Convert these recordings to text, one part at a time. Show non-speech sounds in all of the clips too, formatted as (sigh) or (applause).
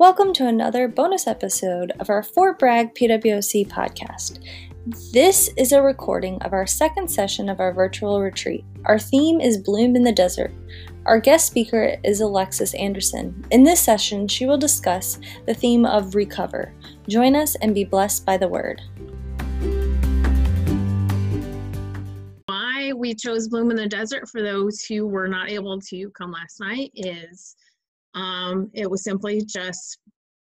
Welcome to another bonus episode of our Fort Bragg PWC podcast. This is a recording of our second session of our virtual retreat. Our theme is Bloom in the Desert. Our guest speaker is Alexis Anderson. In this session, she will discuss the theme of recover. Join us and be blessed by the word. Why we chose Bloom in the Desert for those who were not able to come last night is um, it was simply just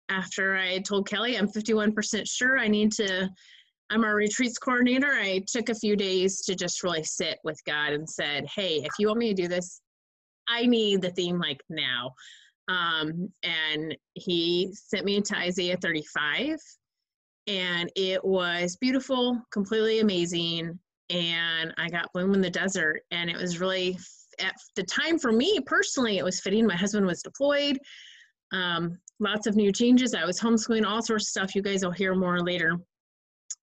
after I told Kelly I'm 51% sure I need to, I'm our retreats coordinator. I took a few days to just really sit with God and said, hey, if you want me to do this, I need the theme like now. Um, and he sent me to Isaiah 35, and it was beautiful, completely amazing. And I got Bloom in the Desert, and it was really at the time for me personally, it was fitting. My husband was deployed. Um, lots of new changes. I was homeschooling, all sorts of stuff. You guys will hear more later.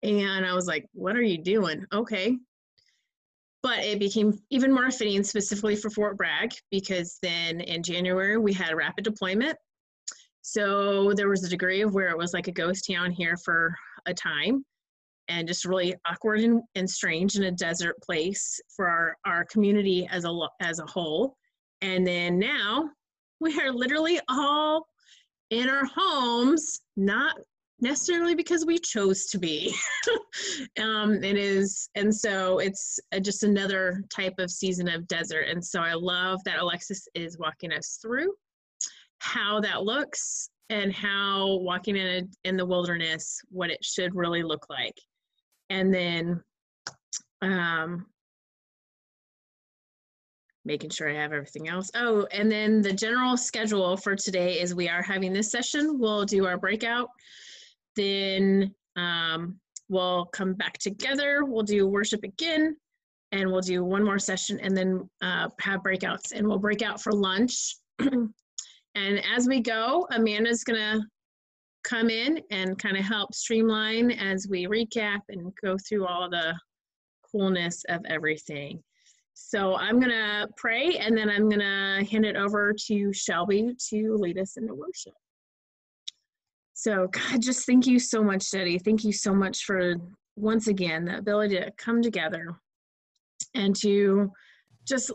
And I was like, what are you doing? Okay. But it became even more fitting specifically for Fort Bragg because then in January we had a rapid deployment. So there was a degree of where it was like a ghost town here for a time and just really awkward and, and strange in a desert place for our, our community as a, as a whole. And then now (laughs) we are literally all in our homes, not necessarily because we chose to be. (laughs) um, it is, and so it's just another type of season of desert. And so I love that Alexis is walking us through how that looks and how walking in a, in the wilderness, what it should really look like and then um, making sure I have everything else. Oh, and then the general schedule for today is we are having this session. We'll do our breakout. Then um, we'll come back together. We'll do worship again. And we'll do one more session and then uh, have breakouts. And we'll break out for lunch. (clears throat) and as we go, Amanda's to come in and kind of help streamline as we recap and go through all the coolness of everything. So I'm going to pray and then I'm going to hand it over to Shelby to lead us into worship. So, God, just thank you so much, Daddy. Thank you so much for once again the ability to come together and to just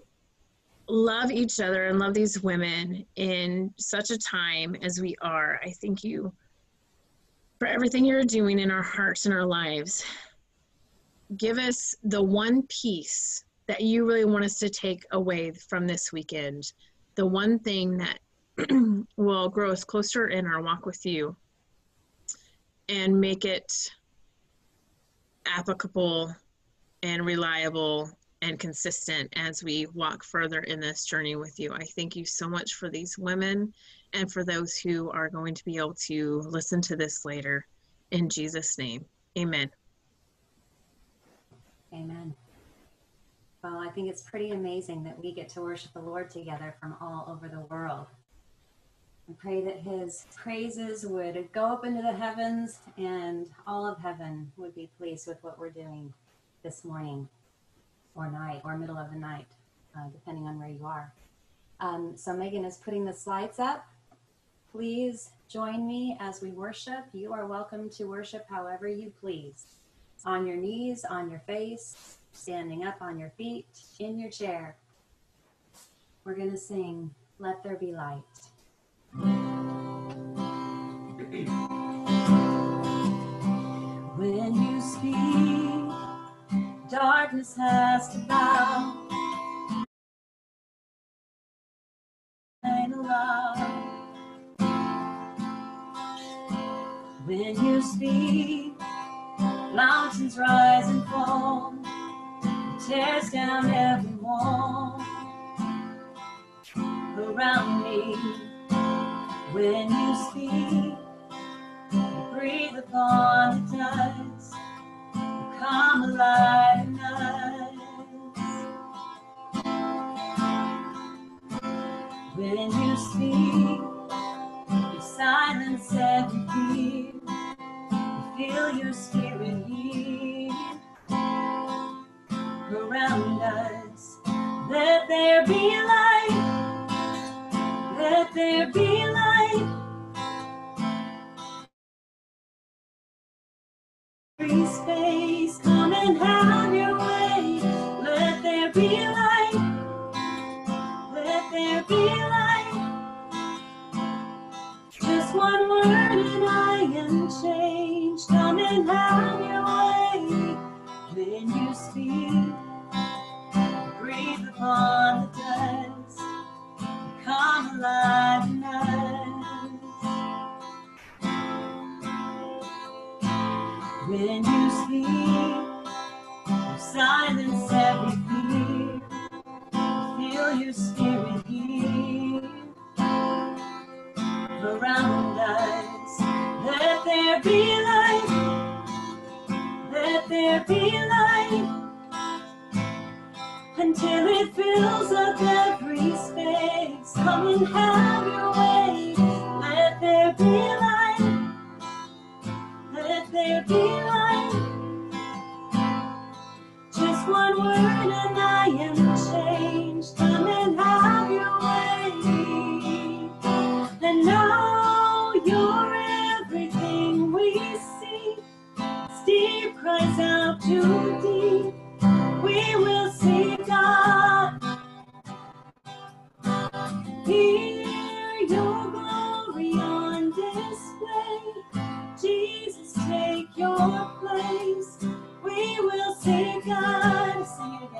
love each other and love these women in such a time as we are. I thank you for everything you're doing in our hearts and our lives. Give us the one piece that you really want us to take away from this weekend, the one thing that (clears throat) will grow us closer in our walk with you and make it applicable and reliable and consistent as we walk further in this journey with you. I thank you so much for these women and for those who are going to be able to listen to this later. In Jesus' name, amen. Amen. Well, I think it's pretty amazing that we get to worship the Lord together from all over the world. And pray that his praises would go up into the heavens and all of heaven would be pleased with what we're doing this morning or night or middle of the night, uh, depending on where you are. Um, so Megan is putting the slides up. Please join me as we worship. You are welcome to worship however you please on your knees, on your face, standing up on your feet, in your chair. We're going to sing, Let There Be Light. when you speak, darkness has to bow. When you speak, mountains rise and fall, tears down every wall around me. When you speak, you breathe upon the dust, you come alive in us. When you speak, you silence every feel your spirit here around us. Let there be light. Let there be light. Free space. Speak, breathe upon the dust. Come alive in us. When you speak, silence every fear. Feel your spirit here around us. Let there be light. Let there be light. Until it fills up every space. Come and have your way. Let there be light. Let there be light. Just one word and I am changed. Come and have your way. And now you're everything we see. Steve cries out too deep. We will God. Sing it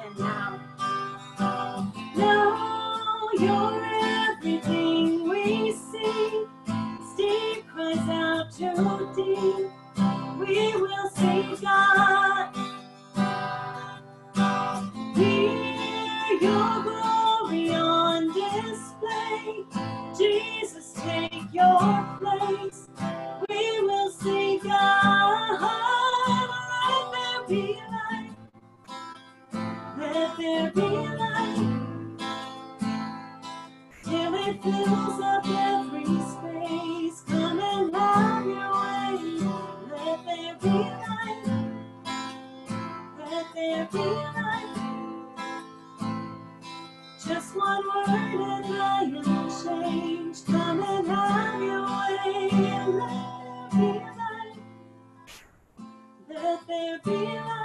Jesus, take your place. We will see God. Let there be light. Let there be light. Till it fills up every space. Come and have your way. Let there be light. Let there be light. Just one word and I am changed. Come and have your way. Let there be light. Let there be light.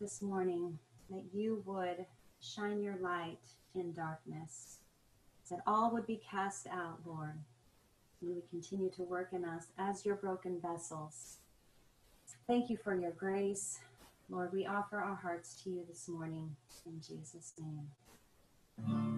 This morning that you would shine your light in darkness, that all would be cast out, Lord. You would continue to work in us as your broken vessels. Thank you for your grace. Lord, we offer our hearts to you this morning in Jesus' name. All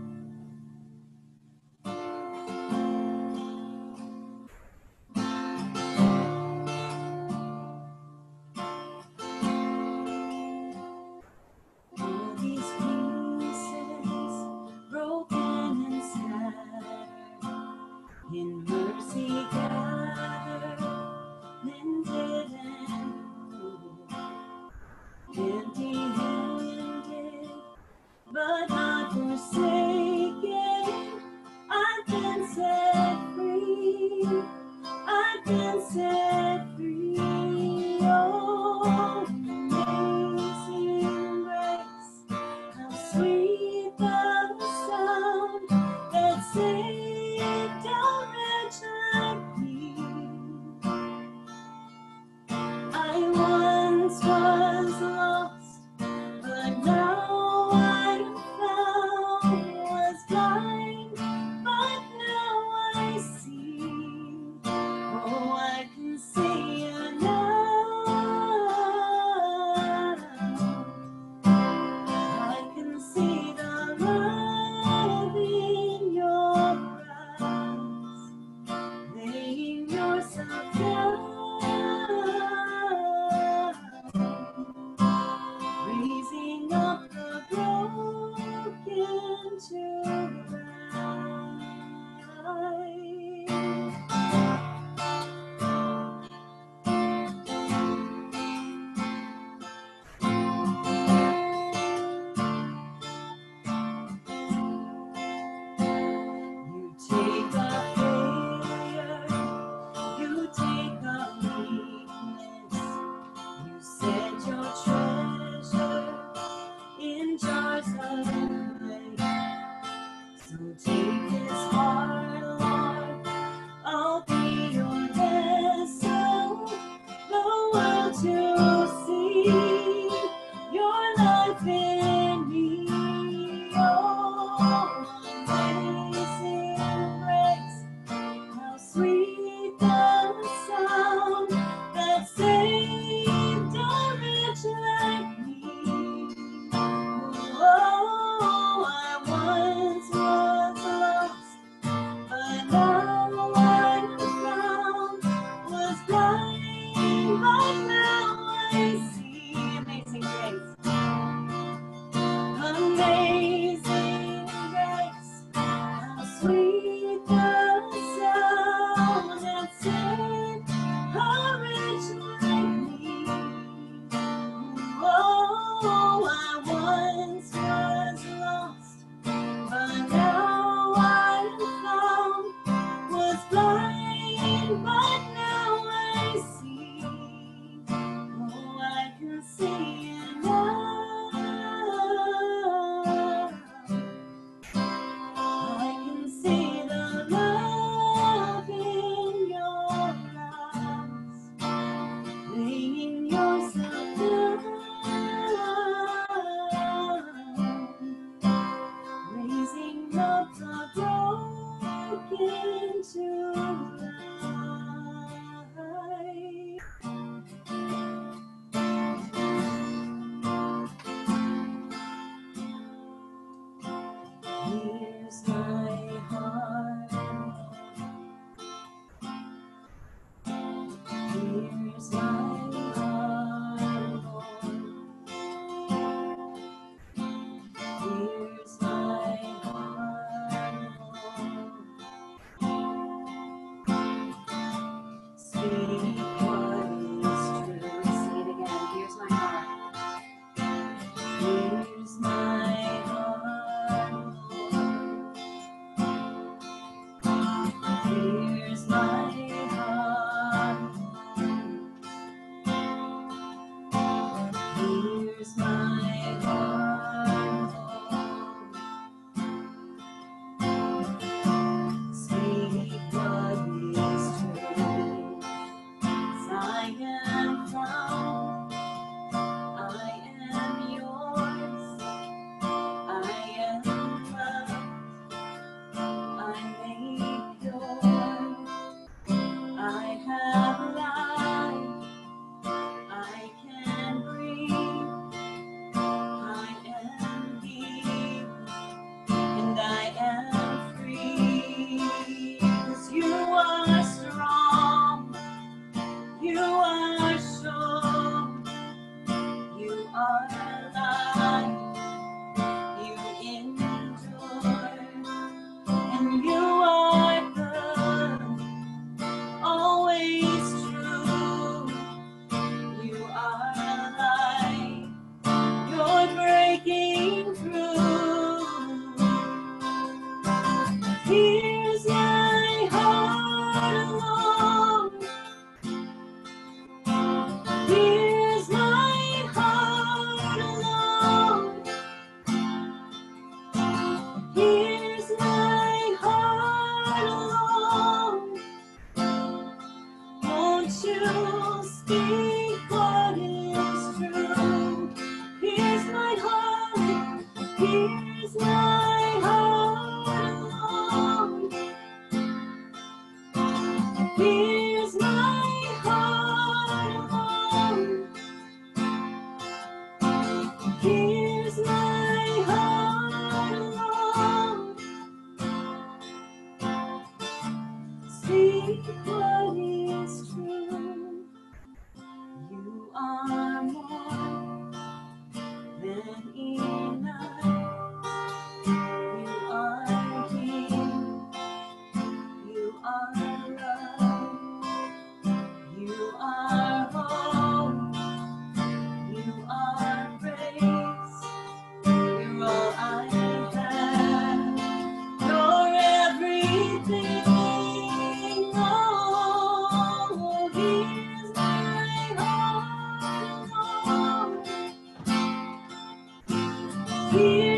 worship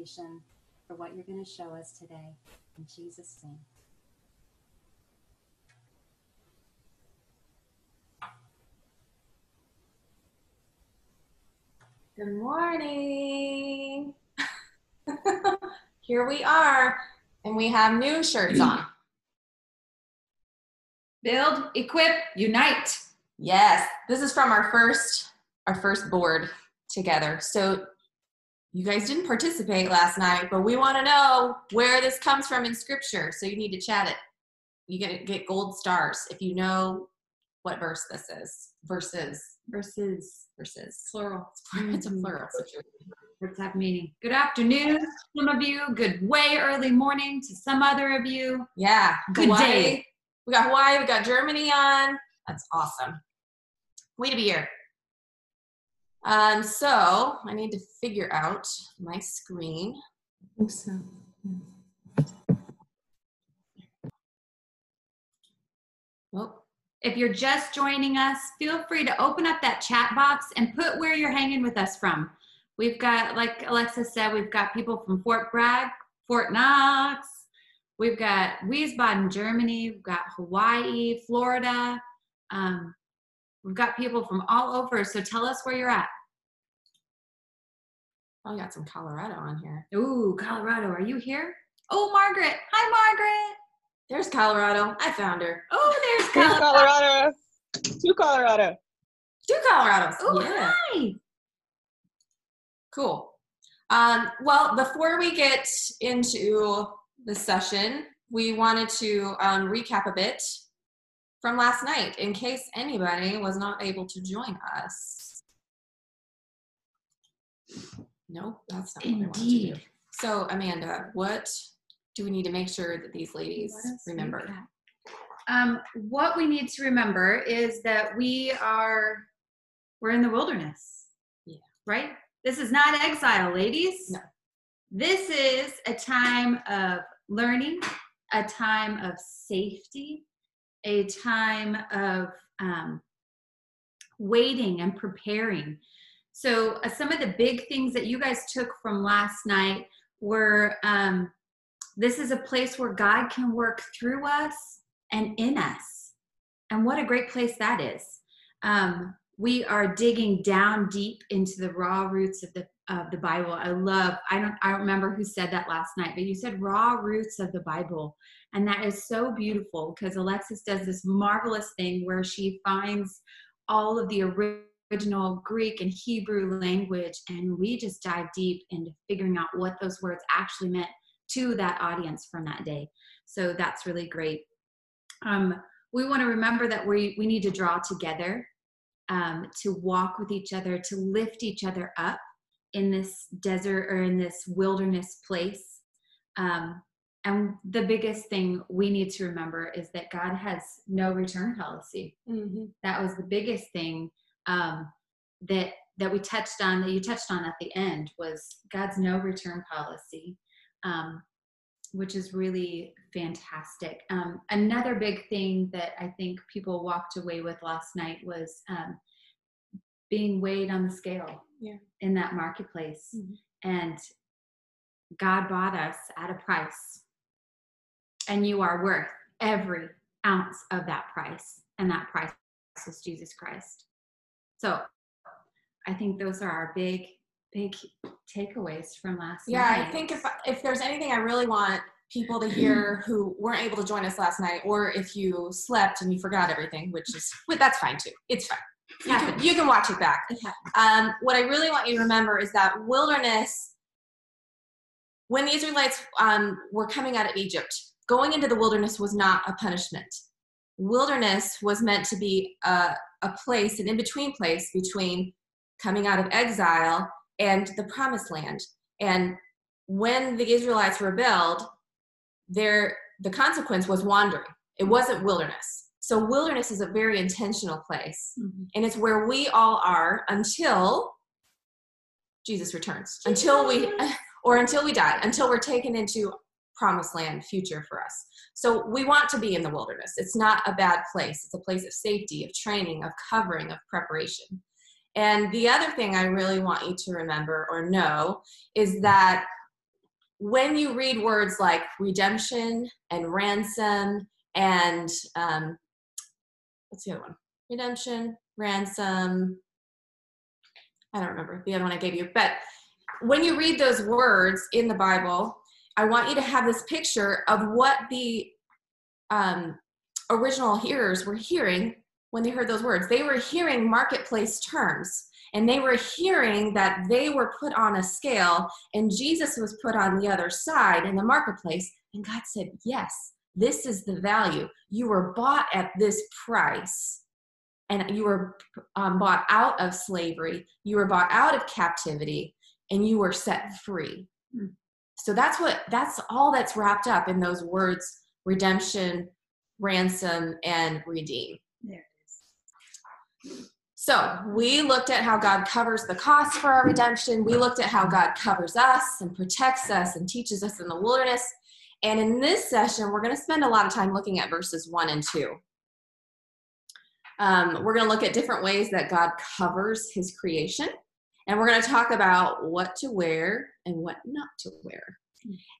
for what you're going to show us today. In Jesus' name. Good morning. (laughs) Here we are, and we have new shirts on. Build, equip, unite. Yes, this is from our first our first board together. So you guys didn't participate last night, but we want to know where this comes from in scripture. So you need to chat it. You get get gold stars if you know what verse this is. Verses. Versus Verses. plural. It's plural. it's a Mhm. plural situation. Words have meaning. Good afternoon, some of you. Good way early morning to some other of you. Yeah. Good Hawaii. day. We got Hawaii, we got Germany on. That's awesome. Way to be here. Um, so I need to figure out my screen. So. Oh, If you're just joining us, feel free to open up that chat box and put where you're hanging with us from. We've got, like Alexis said, we've got people from Fort Bragg, Fort Knox, we've got Wiesbaden, Germany, we've got Hawaii, Florida. Um, we've got people from all over. So tell us where you're at. I got some Colorado on here. Ooh, Colorado, are you here? Oh, Margaret. Hi, Margaret. There's Colorado. I found her. Oh, there's Colorado. Colorado. Two Colorado. Two Colorados. Oh, yeah. hi. Cool. Um, well, before we get into the session, we wanted to um, recap a bit from last night in case anybody was not able to join us. Nope, that's not what I wanted to do. So, Amanda, what do we need to make sure that these ladies remember? Um, what we need to remember is that we are we're in the wilderness. Yeah. Right? This is not exile, ladies. No. This is a time of learning, a time of safety, a time of um, waiting and preparing. So, uh, some of the big things that you guys took from last night were um, this is a place where God can work through us and in us. And what a great place that is. Um, we are digging down deep into the raw roots of the of the Bible. I love, I don't I don't remember who said that last night, but you said raw roots of the Bible. And that is so beautiful because Alexis does this marvelous thing where she finds all of the original Greek and Hebrew language, and we just dive deep into figuring out what those words actually meant to that audience from that day. So that's really great. Um, we want to remember that we, we need to draw together, um, to walk with each other, to lift each other up in this desert or in this wilderness place. Um, and the biggest thing we need to remember is that God has no return policy Mm-hmm. that was the biggest thing um, that that we touched on that you touched on at the end was god's no return policy um, which is really fantastic um, another big thing that i think people walked away with last night was um, being weighed on the scale Yeah. in that marketplace Mhm. and god bought us at a price and you are worth every ounce of that price and that price is jesus christ so i think those are our big big takeaways from last Yeah, night I think if if there's anything I really want people to hear (clears throat) who weren't able to join us last night, or if you slept and you forgot everything, which is well, that's fine too. It's fine. You can, you can watch it back. Um, what I really want you to remember is that wilderness, when the Israelites um, were coming out of Egypt, going into the wilderness was not a punishment. Wilderness was meant to be a, a place, an in between place between coming out of exile and the promised land. And when the Israelites rebelled, there the consequence was wandering. It wasn't wilderness. So wilderness is a very intentional place, Mhm. and it's where we all are until Jesus returns, until we (laughs) or until we die, until we're taken into promised land future for us. So we want to be in the wilderness. It's not a bad place. It's a place of safety, of training, of covering, of preparation. And the other thing I really want you to remember or know is that when you read words like redemption and ransom and um, what's the other one? Redemption, ransom. I don't remember the other one I gave you, but when you read those words in the Bible, I want you to have this picture of what the um, original hearers were hearing when they heard those words. They were hearing marketplace terms and they were hearing that they were put on a scale and Jesus was put on the other side in the marketplace. And God said, Yes, this is the value. You were bought at this price and you were um, bought out of slavery, you were bought out of captivity, and you were set free. Hmm. So that's what that's all that's wrapped up in those words redemption, ransom, and redeem. There it is. So we looked at how God covers the cost for our redemption. We looked at how God covers us and protects us and teaches us in the wilderness. And in this session, we're going to spend a lot of time looking at verses one and two. Um, we're going to look at different ways that God covers his creation. And we're going to talk about what to wear and what not to wear,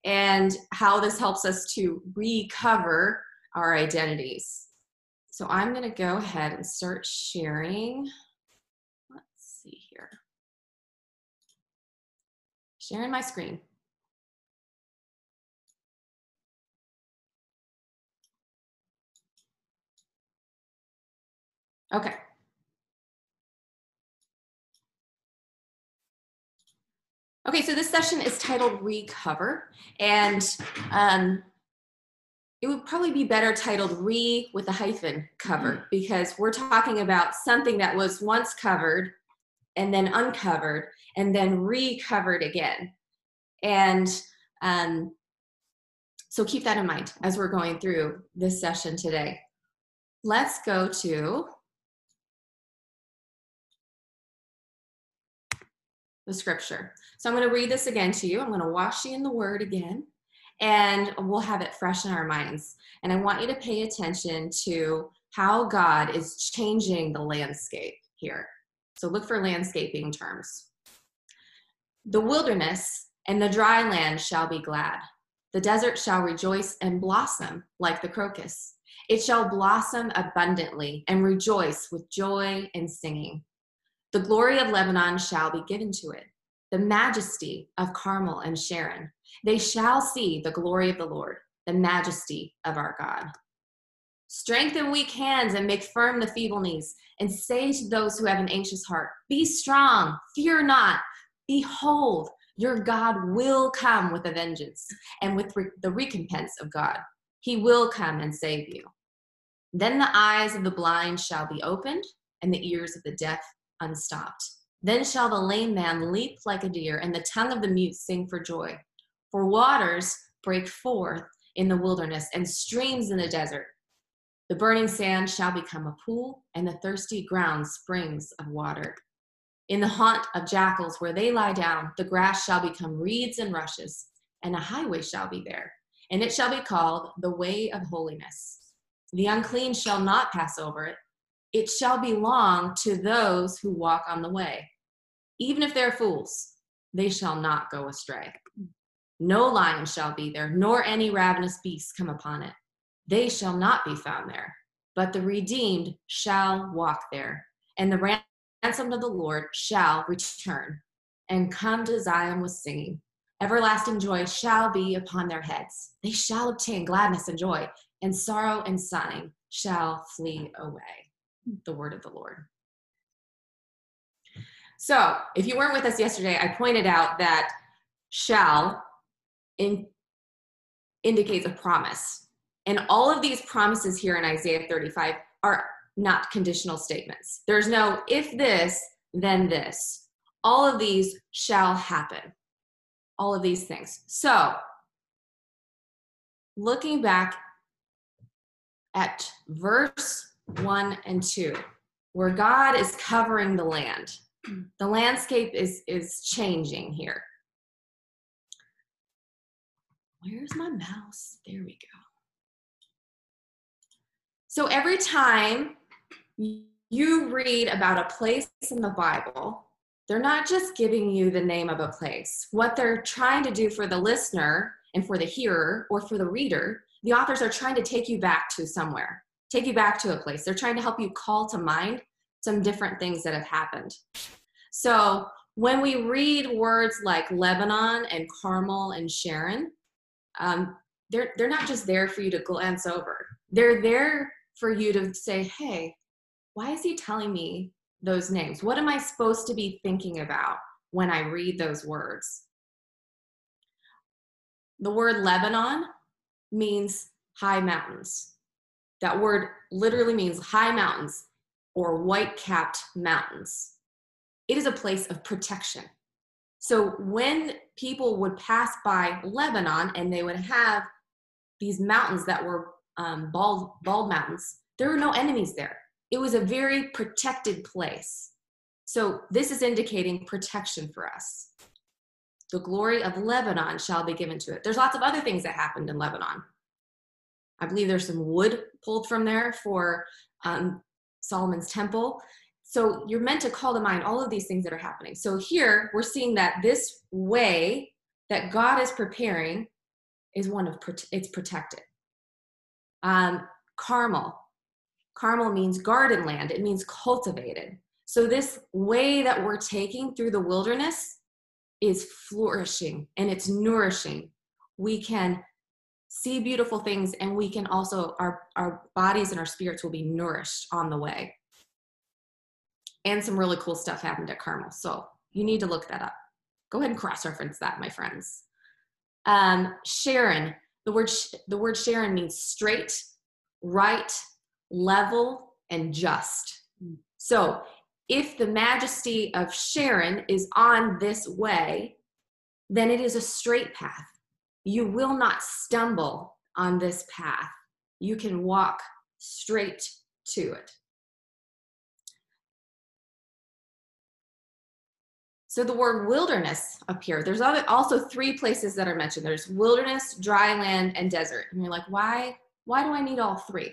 and how this helps us to recover our identities. So I'm going to go ahead and start sharing. Let's see here. Sharing my screen. Okay. Okay, so this session is titled Recover, and um, it would probably be better titled re with a hyphen cover mm-hmm. because we're talking about something that was once covered and then uncovered and then recovered again and um, so keep that in mind as we're going through this session today let's go to the scripture so i'm going to read this again to you i'm going to wash you in the word again and we'll have it fresh in our minds. And I want you to pay attention to how God is changing the landscape here. So look for landscaping terms. The wilderness and the dry land shall be glad. The desert shall rejoice and blossom like the crocus. It shall blossom abundantly and rejoice with joy and singing. The glory of Lebanon shall be given to it, the majesty of Carmel and Sharon. They shall see the glory of the Lord, the majesty of our God. Strengthen weak hands and make firm the feeble knees, and say to those who have an anxious heart, Be strong, fear not. Behold, your God will come with a vengeance and with re- the recompense of God. He will come and save you. Then the eyes of the blind shall be opened, and the ears of the deaf unstopped. Then shall the lame man leap like a deer, and the tongue of the mute sing for joy. For waters break forth in the wilderness and streams in the desert. The burning sand shall become a pool, and the thirsty ground springs of water. In the haunt of jackals where they lie down, the grass shall become reeds and rushes, and a highway shall be there, and it shall be called the way of holiness. The unclean shall not pass over it. It shall belong to those who walk on the way. Even if they're fools, they shall not go astray. No lion shall be there, nor any ravenous beast come upon it. They shall not be found there, but the redeemed shall walk there, and the ransomed of the Lord shall return and come to Zion with singing. Everlasting joy shall be upon their heads. They shall obtain gladness and joy, and sorrow and sighing shall flee away. The word of the Lord. So, if you weren't with us yesterday, I pointed out that shall in, indicates a promise. And all of these promises here in Isaiah 35 are not conditional statements. There's no if this, then this. All of these shall happen. All of these things. So, looking back at verse 1 and 2, where God is covering the land, the landscape is, is changing here. Where's my mouse? There we go. So every time you read about a place in the Bible, they're not just giving you the name of a place. What they're trying to do for the listener and for the hearer or for the reader, the authors are trying to take you back to somewhere, take you back to a place. They're trying to help you call to mind some different things that have happened. So when we read words like Lebanon and Carmel and Sharon, um, they're, they're not just there for you to glance over. They're there for you to say, hey, why is he telling me those names? What am I supposed to be thinking about when I read those words? The word Lebanon means high mountains. That word literally means high mountains or white capped mountains. It is a place of protection. So when people would pass by Lebanon and they would have these mountains that were um, bald, bald mountains, there were no enemies there. It was a very protected place. So this is indicating protection for us. The glory of Lebanon shall be given to it. There's lots of other things that happened in Lebanon. I believe there's some wood pulled from there for um, Solomon's temple. So you're meant to call to mind all of these things that are happening. So here we're seeing that this way that God is preparing is one of it's protected. Um, Carmel. Carmel means garden land. It means cultivated. So this way that we're taking through the wilderness is flourishing and it's nourishing. We can see beautiful things and we can also our our bodies and our spirits will be nourished on the way. And some really cool stuff happened at carmel so you need to look that up. Go ahead and cross-reference that my friends. Um, sharon the word the word sharon means straight right level and just. So if the majesty of sharon is on this way then it is a straight path you will not stumble on this path. You can walk straight to it. So the word wilderness appeared. There's also three places that are mentioned. There's wilderness, dry land, and desert. And you're like, why? Why do I need all three?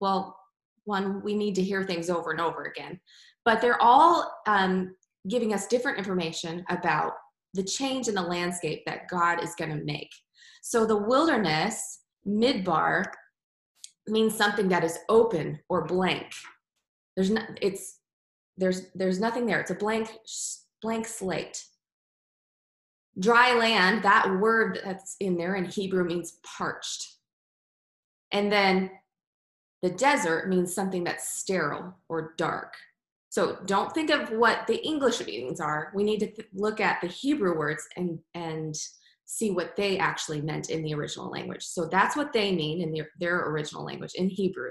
Well, one, we need to hear things over and over again. But they're all um, giving us different information about the change in the landscape that God is going to make. So the wilderness, midbar, means something that is open or blank. There's no, it's there's there's nothing there. It's a blank blank slate. Dry land, that word that's in there in Hebrew means parched. And then the desert means something that's sterile or dark. So don't think of what the English meanings are. We need to th- look at the Hebrew words and and see what they actually meant in the original language. So that's what they mean in their, their original language in Hebrew.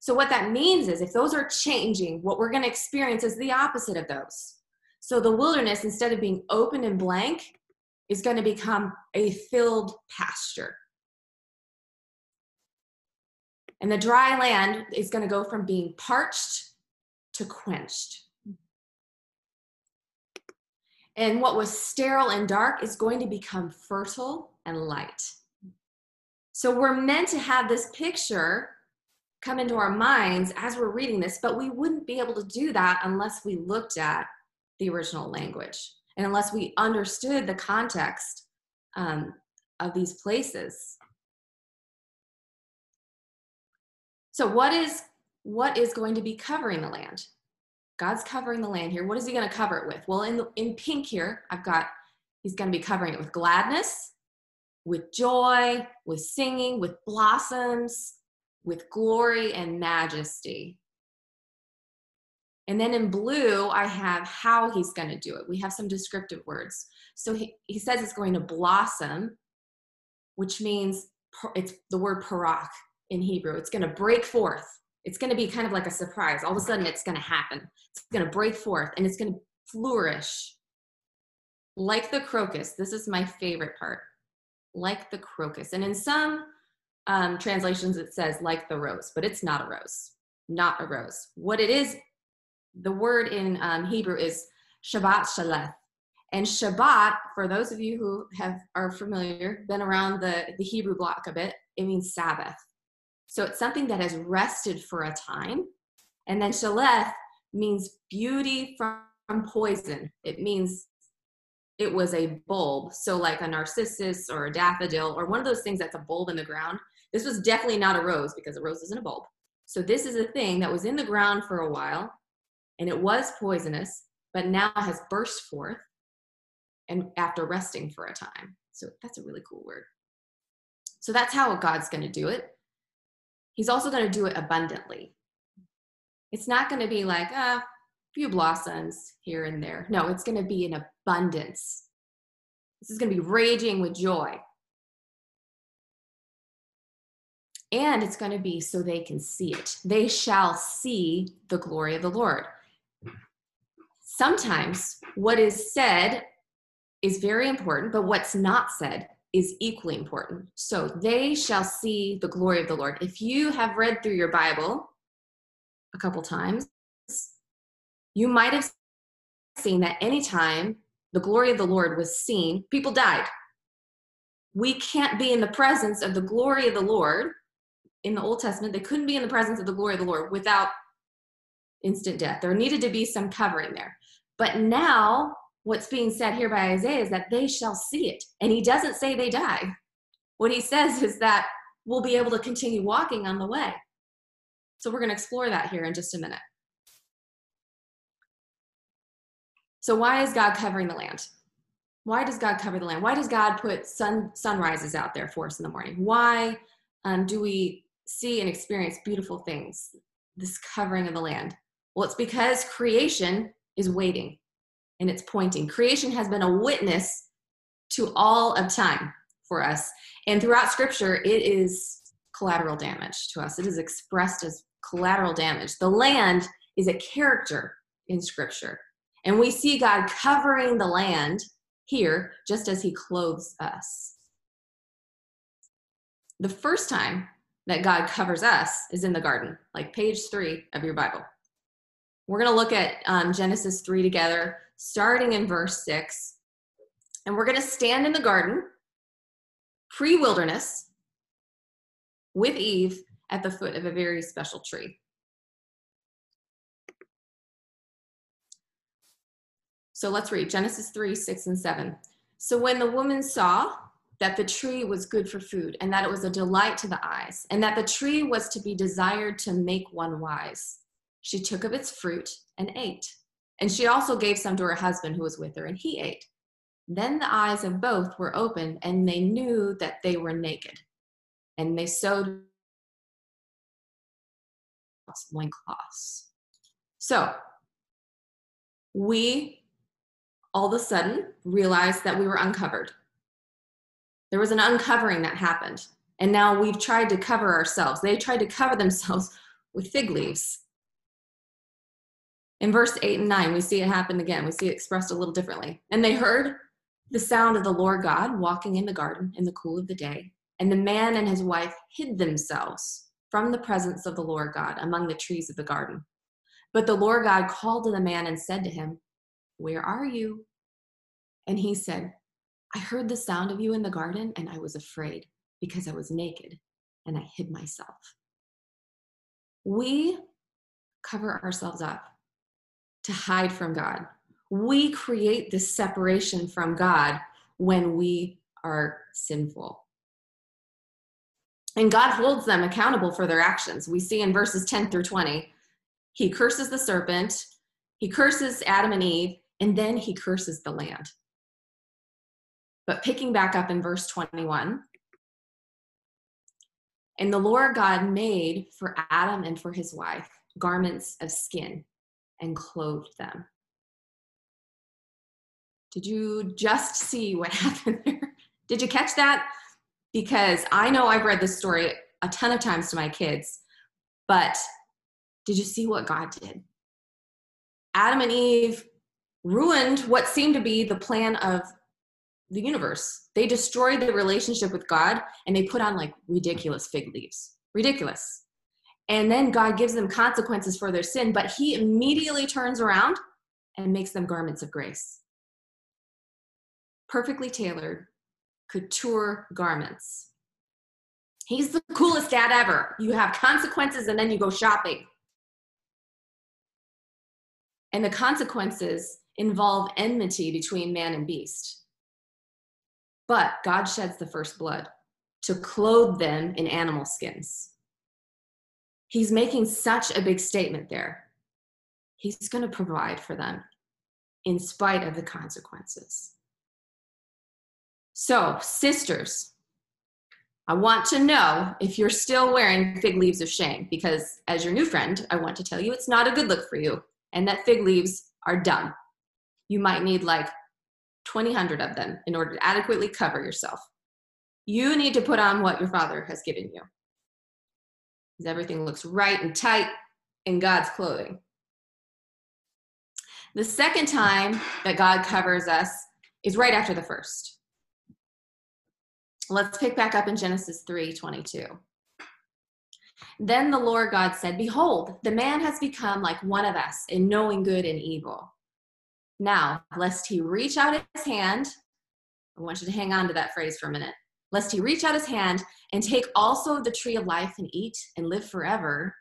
So what that means is if those are changing, what we're going to experience is the opposite of those. So the wilderness, instead of being open and blank, is going to become a filled pasture. And the dry land is going to go from being parched to quenched. And what was sterile and dark is going to become fertile and light. So we're meant to have this picture come into our minds as we're reading this, but we wouldn't be able to do that unless we looked at the original language and unless we understood the context um, of these places. So what is what is going to be covering the land? God's covering the land here. What is he going to cover it with? Well, in, the, in pink here, I've got, he's going to be covering it with gladness, with joy, with singing, with blossoms, with glory and majesty. And then in blue, I have how he's going to do it. We have some descriptive words. So he, he says it's going to blossom, which means it's the word parak in Hebrew. It's going to break forth it's going to be kind of like a surprise. All of a sudden, it's going to happen. It's going to break forth and it's going to flourish like the crocus. This is my favorite part like the crocus. And in some um, translations, it says like the rose, but it's not a rose, not a rose. What it is, the word in um, Hebrew is Shabbat Shaleth. And Shabbat, for those of you who have are familiar, been around the, the Hebrew block a bit, it means Sabbath. So it's something that has rested for a time And then Sheleth means beauty from, from poison. It means it was a bulb. So, like a narcissus or a daffodil or one of those things that's a bulb in the ground. This was definitely not a rose because a rose isn't a bulb. So, this is a thing that was in the ground for a while and it was poisonous, but now has burst forth and after resting for a time. So, that's a really cool word. So, that's how God's going to do it. He's also going to do it abundantly. It's not going to be like, ah, few blossoms here and there. No, it's going to be an abundance. This is going to be raging with joy. And it's going to be so they can see it. They shall see the glory of the Lord. Sometimes what is said is very important, but what's not said is equally important. So they shall see the glory of the Lord. If you have read through your Bible a couple times, you might have seen that anytime the glory of the Lord was seen, people died. We can't be in the presence of the glory of the Lord in the Old Testament. They couldn't be in the presence of the glory of the Lord without instant death. There needed to be some covering there. But now, what's being said here by Isaiah is that they shall see it. And he doesn't say they die. What he says is that we'll be able to continue walking on the way. So we're going to explore that here in just a minute. So why is God covering the land? Why does God cover the land? Why does God put sun sunrises out there for us in the morning? Why um, do we see and experience beautiful things? This covering of the land. Well, it's because creation is waiting and it's pointing. Creation has been a witness to all of time for us. And throughout scripture, it is collateral damage to us. It is expressed as collateral damage. The land is a character in scripture. And we see God covering the land here just as he clothes us. The first time that God covers us is in the garden, like page three of your Bible. We're going to look at um, Genesis 3 together, starting in verse 6. And we're going to stand in the garden, pre wilderness, with Eve at the foot of a very special tree. So let's read Genesis 3 6 and 7. So when the woman saw that the tree was good for food, and that it was a delight to the eyes, and that the tree was to be desired to make one wise, she took of its fruit and ate. And she also gave some to her husband who was with her, and he ate. Then the eyes of both were opened, and they knew that they were naked. And they sewed loincloths. So we all of a sudden realized that we were uncovered. There was an uncovering that happened. And now we've tried to cover ourselves. They tried to cover themselves with fig leaves. In verse 8 and 9, we see it happen again. We see it expressed a little differently. And they heard the sound of the Lord God walking in the garden in the cool of the day. And the man and his wife hid themselves from the presence of the Lord God among the trees of the garden. But the Lord God called to the man and said to him, where are you? And he said, I heard the sound of you in the garden and I was afraid because I was naked and I hid myself. We cover ourselves up to hide from God. We create this separation from God when we are sinful. And God holds them accountable for their actions. We see in verses 10 through 20, he curses the serpent, he curses Adam and Eve, and then he curses the land. But picking back up in verse 21, and the Lord God made for Adam and for his wife garments of skin and clothed them. Did you just see what (laughs) happened there? Did you catch that? Because I know I've read this story a ton of times to my kids, but did you see what God did? Adam and Eve ruined what seemed to be the plan of the universe. They destroyed the relationship with God and they put on like ridiculous fig leaves. Ridiculous. And then God gives them consequences for their sin, but He immediately turns around and makes them garments of grace. Perfectly tailored, couture garments. He's the coolest dad ever. You have consequences and then you go shopping. And the consequences involve enmity between man and beast. But God sheds the first blood to clothe them in animal skins. He's making such a big statement there. He's going to provide for them in spite of the consequences. So, sisters, I want to know if you're still wearing fig leaves of shame because, as your new friend, I want to tell you it's not a good look for you and that fig leaves are dumb. You might need like 20 hundred of them in order to adequately cover yourself. You need to put on what your father has given you. Because everything looks right and tight in God's clothing. The second time that God covers us is right after the first. Let's pick back up in Genesis 3 22. Then the Lord God said, Behold, the man has become like one of us in knowing good and evil. Now, lest he reach out his hand, I want you to hang on to that phrase for a minute. Lest he reach out his hand and take also the tree of life and eat and live forever.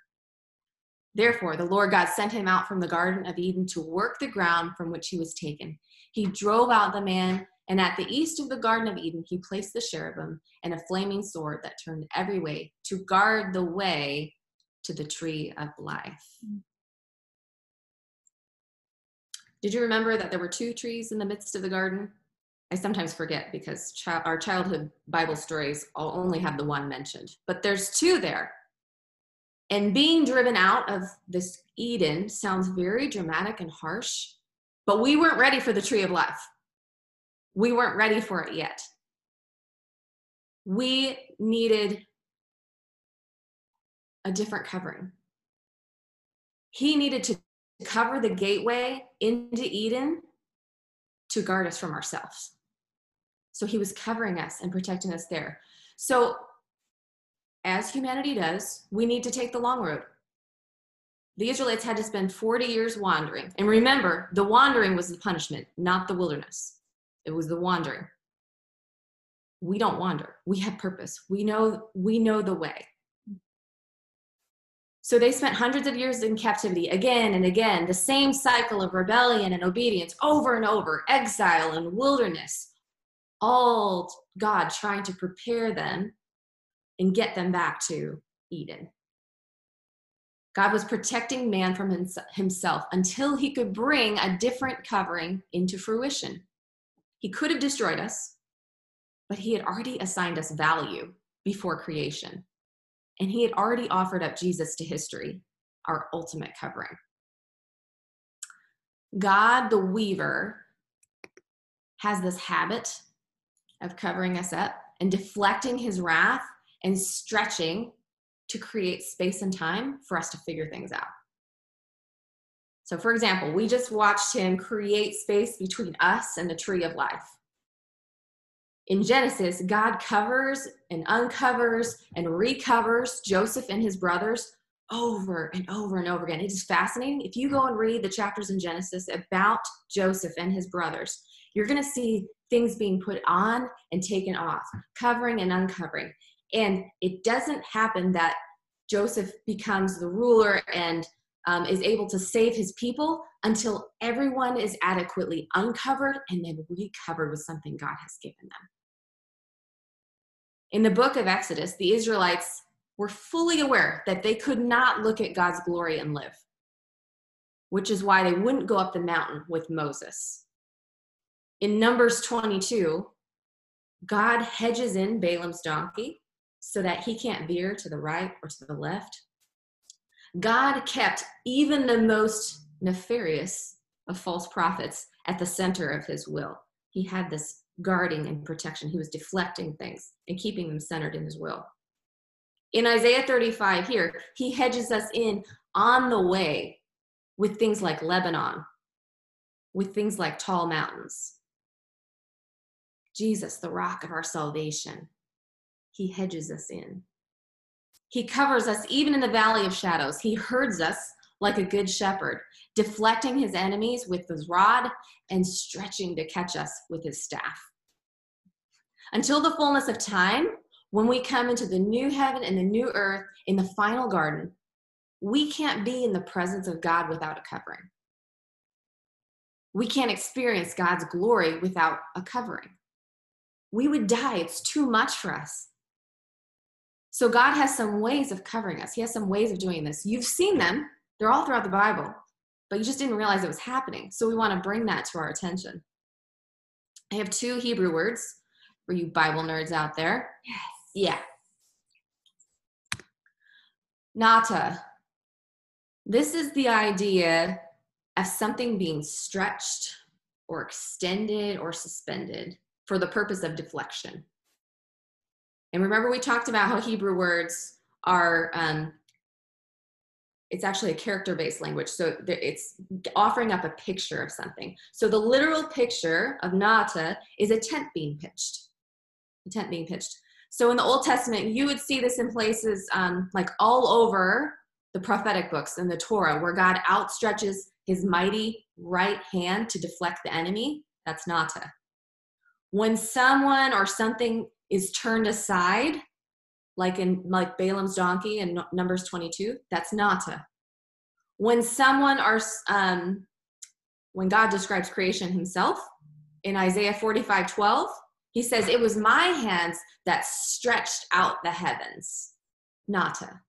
Therefore, the Lord God sent him out from the Garden of Eden to work the ground from which he was taken. He drove out the man, and at the east of the Garden of Eden, he placed the cherubim and a flaming sword that turned every way to guard the way to the tree of life. Did you remember that there were two trees in the midst of the garden? I sometimes forget because chi- our childhood Bible stories all only have the one mentioned, but there's two there. And being driven out of this Eden sounds very dramatic and harsh, but we weren't ready for the tree of life. We weren't ready for it yet. We needed a different covering. He needed to cover the gateway into Eden to guard us from ourselves. So he was covering us and protecting us there. So as humanity does, we need to take the long road. The Israelites had to spend 40 years wandering. And remember, the wandering was the punishment, not the wilderness. It was the wandering. We don't wander. We have purpose. We know we know the way. So they spent hundreds of years in captivity again and again, the same cycle of rebellion and obedience over and over, exile and wilderness, all God trying to prepare them and get them back to Eden. God was protecting man from himself until he could bring a different covering into fruition. He could have destroyed us, but he had already assigned us value before creation. And he had already offered up Jesus to history, our ultimate covering. God, the weaver, has this habit of covering us up and deflecting his wrath and stretching to create space and time for us to figure things out. So, for example, we just watched him create space between us and the tree of life. In Genesis, God covers and uncovers and recovers Joseph and his brothers over and over and over again. It is fascinating. If you go and read the chapters in Genesis about Joseph and his brothers, you're going to see things being put on and taken off, covering and uncovering. And it doesn't happen that Joseph becomes the ruler and um, is able to save his people until everyone is adequately uncovered and then recovered with something God has given them. In the book of Exodus, the Israelites were fully aware that they could not look at God's glory and live, which is why they wouldn't go up the mountain with Moses. In Numbers 22, God hedges in Balaam's donkey so that he can't veer to the right or to the left. God kept even the most nefarious of false prophets at the center of his will. He had this guarding and protection. He was deflecting things and keeping them centered in his will. In Isaiah 35 here, he hedges us in on the way with things like Lebanon, with things like tall mountains. Jesus, the rock of our salvation, he hedges us in. He covers us even in the valley of shadows. He herds us like a good shepherd, deflecting his enemies with his rod and stretching to catch us with his staff. Until the fullness of time, when we come into the new heaven and the new earth in the final garden, we can't be in the presence of God without a covering. We can't experience God's glory without a covering. We would die. It's too much for us. So God has some ways of covering us. He has some ways of doing this. You've seen them. They're all throughout the Bible, but you just didn't realize it was happening. So we want to bring that to our attention. I have two Hebrew words for you Bible nerds out there. Yes. Yeah. Nata. This is the idea of something being stretched or extended or suspended for the purpose of deflection. And remember, we talked about how Hebrew words are, um, it's actually a character based language. So it's offering up a picture of something. So the literal picture of Nata is a tent being pitched. A tent being pitched. So in the Old Testament, you would see this in places um, like all over the prophetic books and the Torah, where God outstretches his mighty right hand to deflect the enemy. That's Nata. When someone or something is turned aside, like in like Balaam's donkey in Numbers 22, that's Nata. When someone or um, when God describes creation himself in Isaiah 45, 12, he says, It was my hands that stretched out the heavens. Nata.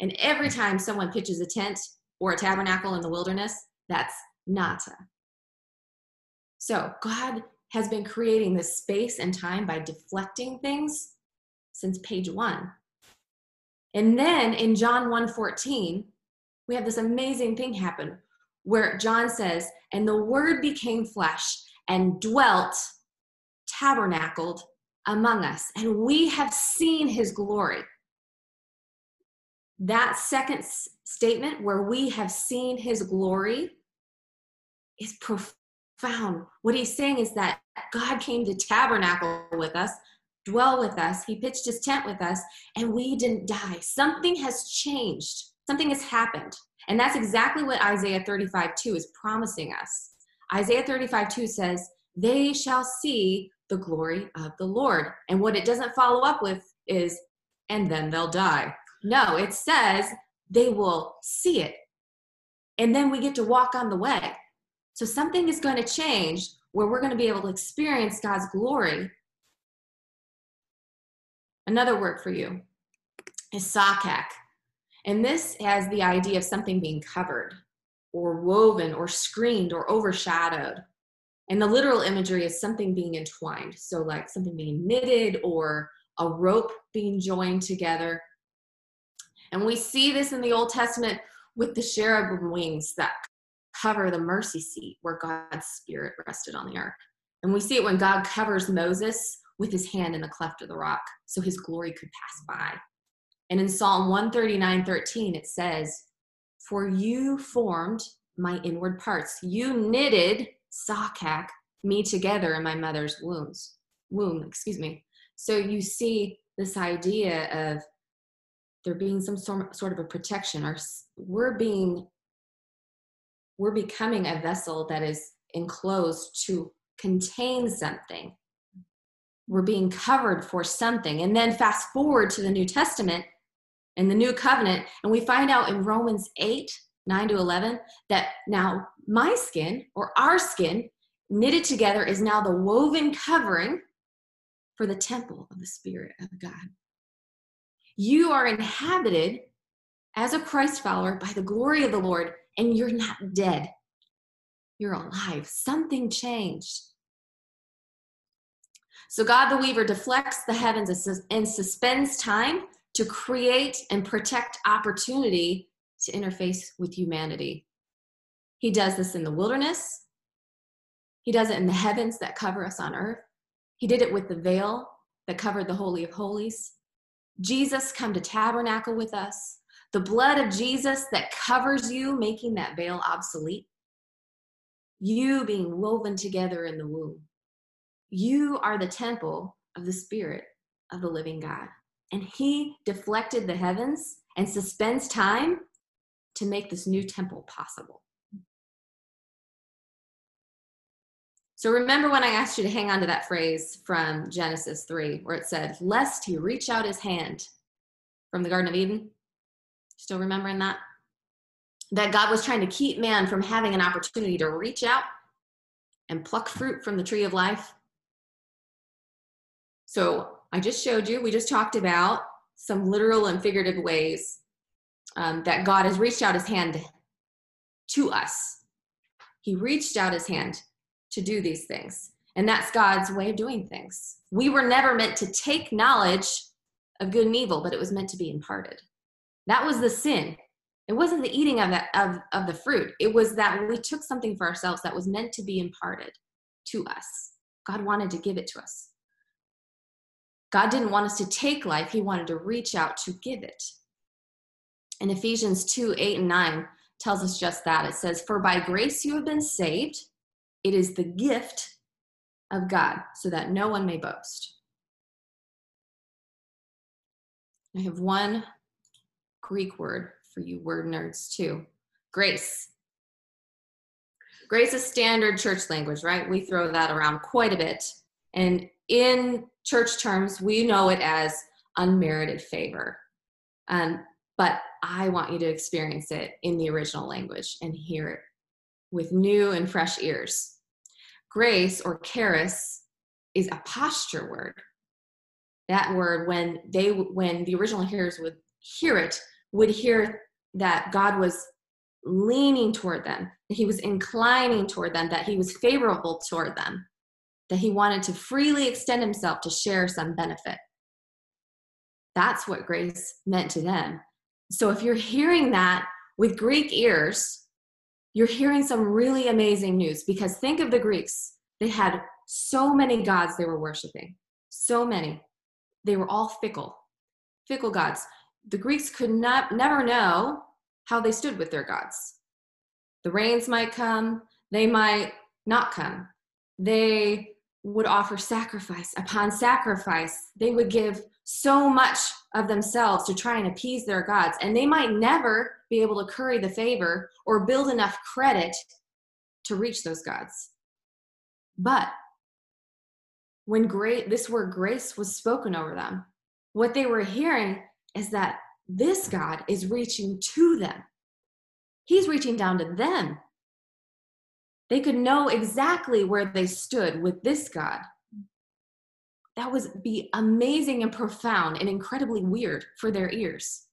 And every time someone pitches a tent or a tabernacle in the wilderness, that's Nata. So God has been creating this space and time by deflecting things since page one. And then in John 1:14, we have this amazing thing happen where John says, and the word became flesh and dwelt tabernacled among us, and we have seen his glory. That second statement, where we have seen his glory, is profound. What he's saying is that God came to tabernacle with us, dwell with us, he pitched his tent with us, and we didn't die. Something has changed, something has happened. And that's exactly what Isaiah 35 2 is promising us. Isaiah 35 2 says, They shall see the glory of the Lord. And what it doesn't follow up with is, and then they'll die. No, it says they will see it. And then we get to walk on the way. So something is going to change where we're going to be able to experience God's glory. Another word for you is sakak. And this has the idea of something being covered or woven or screened or overshadowed. And the literal imagery is something being entwined. So, like something being knitted or a rope being joined together. And we see this in the Old Testament with the cherubim wings that cover the mercy seat where God's spirit rested on the ark. And we see it when God covers Moses with his hand in the cleft of the rock so his glory could pass by. And in Psalm 139 13, it says, For you formed my inward parts, you knitted Sakak, me together in my mother's wombs, womb, excuse me. So you see this idea of there being some sort of a protection, or we're being, we're becoming a vessel that is enclosed to contain something. We're being covered for something. And then fast forward to the New Testament and the New Covenant, and we find out in Romans 8 9 to 11, that now my skin or our skin knitted together is now the woven covering for the temple of the Spirit of God. You are inhabited as a Christ follower by the glory of the Lord, and you're not dead. You're alive. Something changed. So, God the Weaver deflects the heavens and suspends time to create and protect opportunity to interface with humanity. He does this in the wilderness, He does it in the heavens that cover us on earth. He did it with the veil that covered the Holy of Holies. Jesus come to tabernacle with us. The blood of Jesus that covers you, making that veil obsolete. You being woven together in the womb. You are the temple of the Spirit of the living God. And He deflected the heavens and suspends time to make this new temple possible. So remember when I asked you to hang on to that phrase from Genesis 3, where it said, Lest he reach out his hand from the Garden of Eden? Still remembering that? That God was trying to keep man from having an opportunity to reach out and pluck fruit from the tree of life? So I just showed you, we just talked about some literal and figurative ways um, that God has reached out his hand to us. He reached out his hand to do these things. And that's God's way of doing things. We were never meant to take knowledge of good and evil, but it was meant to be imparted. That was the sin. It wasn't the eating of, that, of, of the fruit. It was that we took something for ourselves that was meant to be imparted to us. God wanted to give it to us. God didn't want us to take life, He wanted to reach out to give it. In Ephesians 2 8 and 9 tells us just that. It says, For by grace you have been saved, it is the gift of God, so that no one may boast. I have one Greek word for you word nerds too grace. Grace is standard church language, right? We throw that around quite a bit. And in church terms, we know it as unmerited favor. Um, but I want you to experience it in the original language and hear it with new and fresh ears. Grace or charis is a posture word. That word, when they when the original hearers would hear it, would hear that God was leaning toward them, that he was inclining toward them, that he was favorable toward them that he wanted to freely extend himself to share some benefit. That's what grace meant to them. So if you're hearing that with Greek ears, you're hearing some really amazing news because think of the Greeks. They had so many gods they were worshiping, so many. They were all fickle, fickle gods. The Greeks could not never know how they stood with their gods. The rains might come, they might not come. They would offer sacrifice upon sacrifice. They would give so much of themselves to try and appease their gods, and they might never be able to curry the favor or build enough credit to reach those gods. But when great this word grace was spoken over them, what they were hearing is that this God is reaching to them. He's reaching down to them they could know exactly where they stood with this God. That would be amazing and profound and incredibly weird for their ears.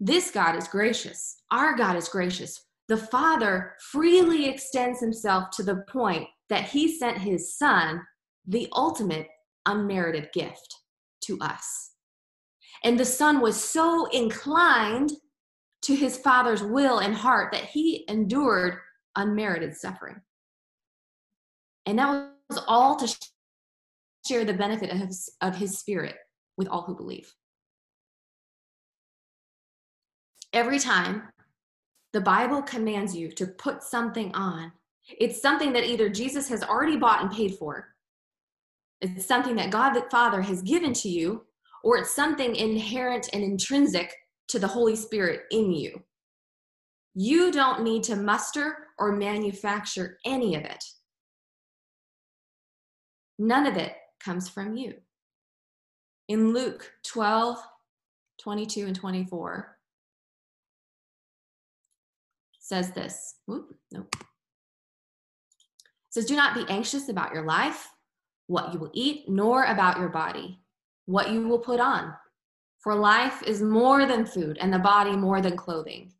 This God is gracious. Our God is gracious. The Father freely extends himself to the point that he sent his Son, the ultimate unmerited gift, to us. And the Son was so inclined to his Father's will and heart that he endured unmerited suffering. And that was all to share the benefit of his, of his spirit with all who believe. Every time the Bible commands you to put something on, it's something that either Jesus has already bought and paid for, it's something that God the Father has given to you, or it's something inherent and intrinsic to the Holy Spirit in you. You don't need to muster or manufacture any of it. None of it comes from you. In Luke 12, 22 and 24, says this. Oop, nope. It says, Do not be anxious about your life, what you will eat, nor about your body, what you will put on. For life is more than food, and the body more than clothing.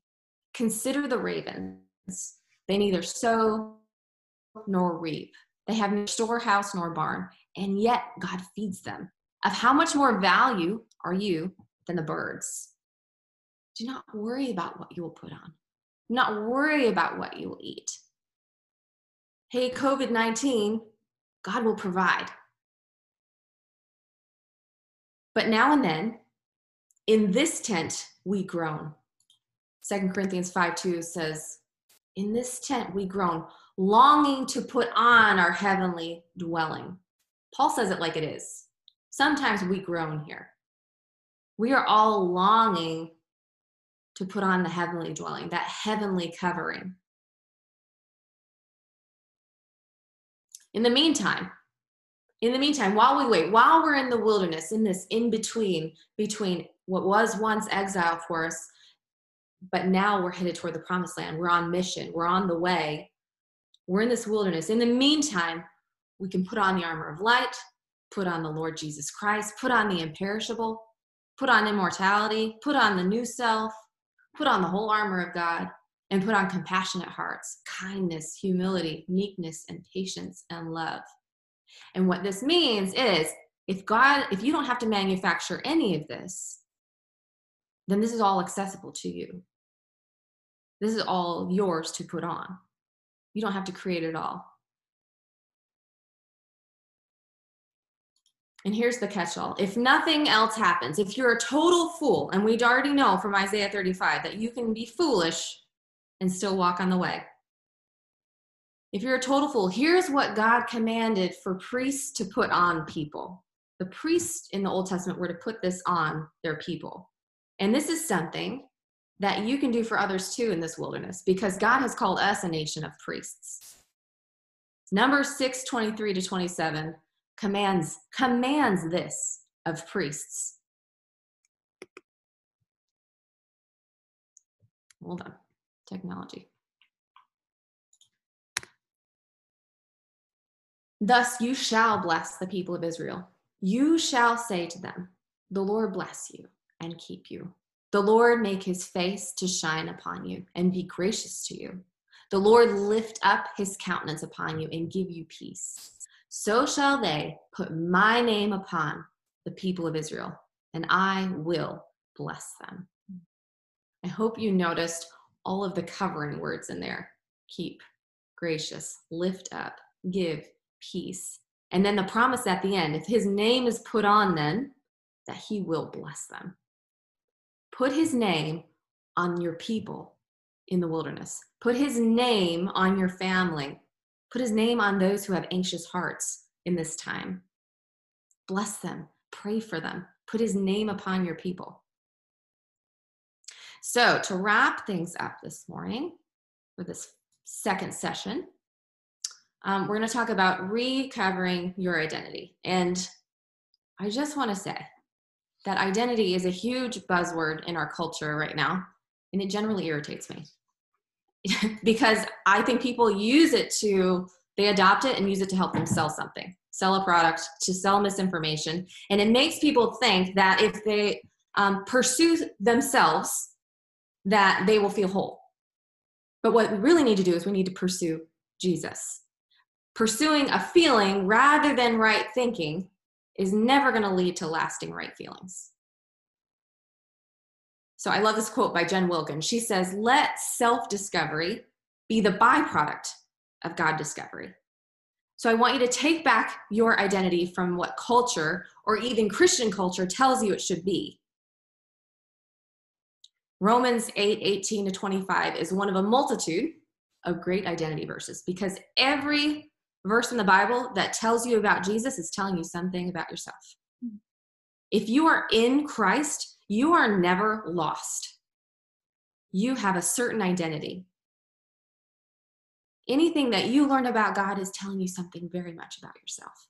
Consider the ravens. They neither sow nor reap. They have neither storehouse nor barn, and yet God feeds them. Of how much more value are you than the birds? Do not worry about what you will put on. Do not worry about what you will eat. Hey, COVID 19, God will provide. But now and then, in this tent, we groan. Second Corinthians 5 2 says, in this tent we groan, longing to put on our heavenly dwelling. Paul says it like it is. Sometimes we groan here. We are all longing to put on the heavenly dwelling, that heavenly covering. In the meantime, in the meantime, while we wait, while we're in the wilderness, in this in between, between what was once exile for us but now we're headed toward the promised land. We're on mission. We're on the way. We're in this wilderness. In the meantime, we can put on the armor of light, put on the Lord Jesus Christ, put on the imperishable, put on immortality, put on the new self, put on the whole armor of God, and put on compassionate hearts, kindness, humility, meekness, and patience and love. And what this means is if God, if you don't have to manufacture any of this, then this is all accessible to you. This is all yours to put on. You don't have to create it all. And here's the catch all if nothing else happens, if you're a total fool, and we already know from Isaiah 35 that you can be foolish and still walk on the way. If you're a total fool, here's what God commanded for priests to put on people. The priests in the Old Testament were to put this on their people. And this is something that you can do for others too in this wilderness because God has called us a nation of priests. Number 6, 23 to 27 commands commands this of priests. Hold on, technology. Thus you shall bless the people of Israel. You shall say to them, The Lord bless you and keep you. The Lord make his face to shine upon you and be gracious to you. The Lord lift up his countenance upon you and give you peace. So shall they put my name upon the people of Israel, and I will bless them. I hope you noticed all of the covering words in there keep, gracious, lift up, give, peace. And then the promise at the end if his name is put on them, that he will bless them. Put his name on your people in the wilderness. Put his name on your family. Put his name on those who have anxious hearts in this time. Bless them. Pray for them. Put his name upon your people. So, to wrap things up this morning for this second session, um, we're going to talk about recovering your identity. And I just want to say that identity is a huge buzzword in our culture right now, and it generally irritates me (laughs) because I think people use it to, they adopt it and use it to help them sell something, sell a product, to sell misinformation. And it makes people think that if they um, pursue themselves, that they will feel whole. But what we really need to do is we need to pursue Jesus pursuing a feeling rather than right thinking is never going to lead to lasting right feelings. So I love this quote by Jen Wilkin. She says, Let self discovery be the byproduct of God discovery. So I want you to take back your identity from what culture or even Christian culture tells you it should be. Romans 8 18 to 25 is one of a multitude of great identity verses because every verse in the Bible that tells you about Jesus is telling you something about yourself. If you are in Christ, you are never lost. You have a certain identity. Anything that you learn about God is telling you something very much about yourself.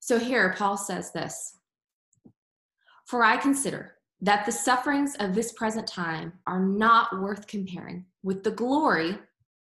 So here, Paul says this For I consider that the sufferings of this present time are not worth comparing with the glory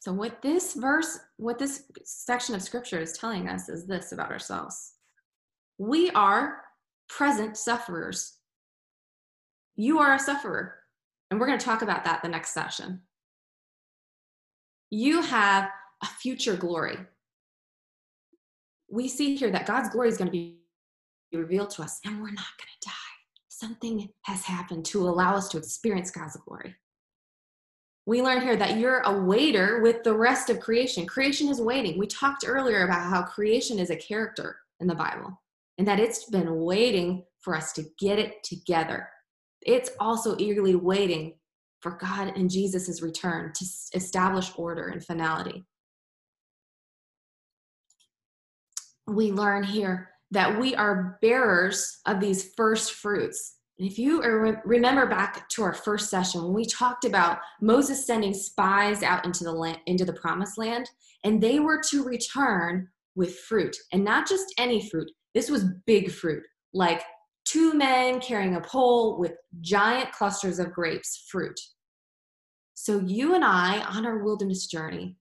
So, what this verse, what this section of scripture is telling us is this about ourselves we are present sufferers. You are a sufferer. And we're going to talk about that the next session. You have a future glory. we see here that God's glory is going to be revealed to us and we're not going to die. Something has happened to allow us to experience God's glory. We learn here that you're a waiter with the rest of creation. Creation is waiting. We talked earlier about how creation is a character in the Bible and that it's been waiting for us to get it together. It's also eagerly waiting for God and Jesus' return to establish order and finality. We learn here that we are bearers of these first fruits. And if you remember back to our first session when we talked about Moses sending spies out into the land, into the promised land, and they were to return with fruit, and not just any fruit. This was big fruit, like two men carrying a pole with giant clusters of grapes fruit. So you and I on our wilderness journey,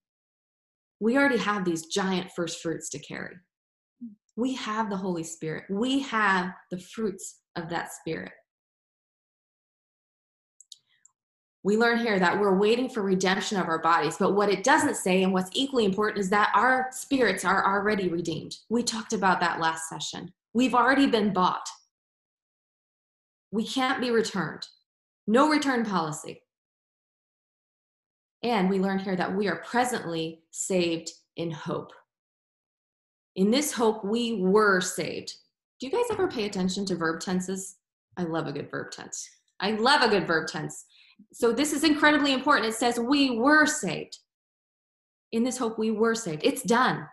we already have these giant first fruits to carry we have the Holy Spirit. We have the fruits of that Spirit. We learn here that we're waiting for redemption of our bodies, but what it doesn't say, and what's equally important, is that our spirits are already redeemed. We talked about that last session. We've already been bought. We can't be returned. No return policy. And we learn here that we are presently saved in hope. In this hope, we were saved. Do you guys ever pay attention to verb tenses? I love a good verb tense. I love a good verb tense. So this is incredibly important. It says, We were saved. In this hope, we were saved. It's done.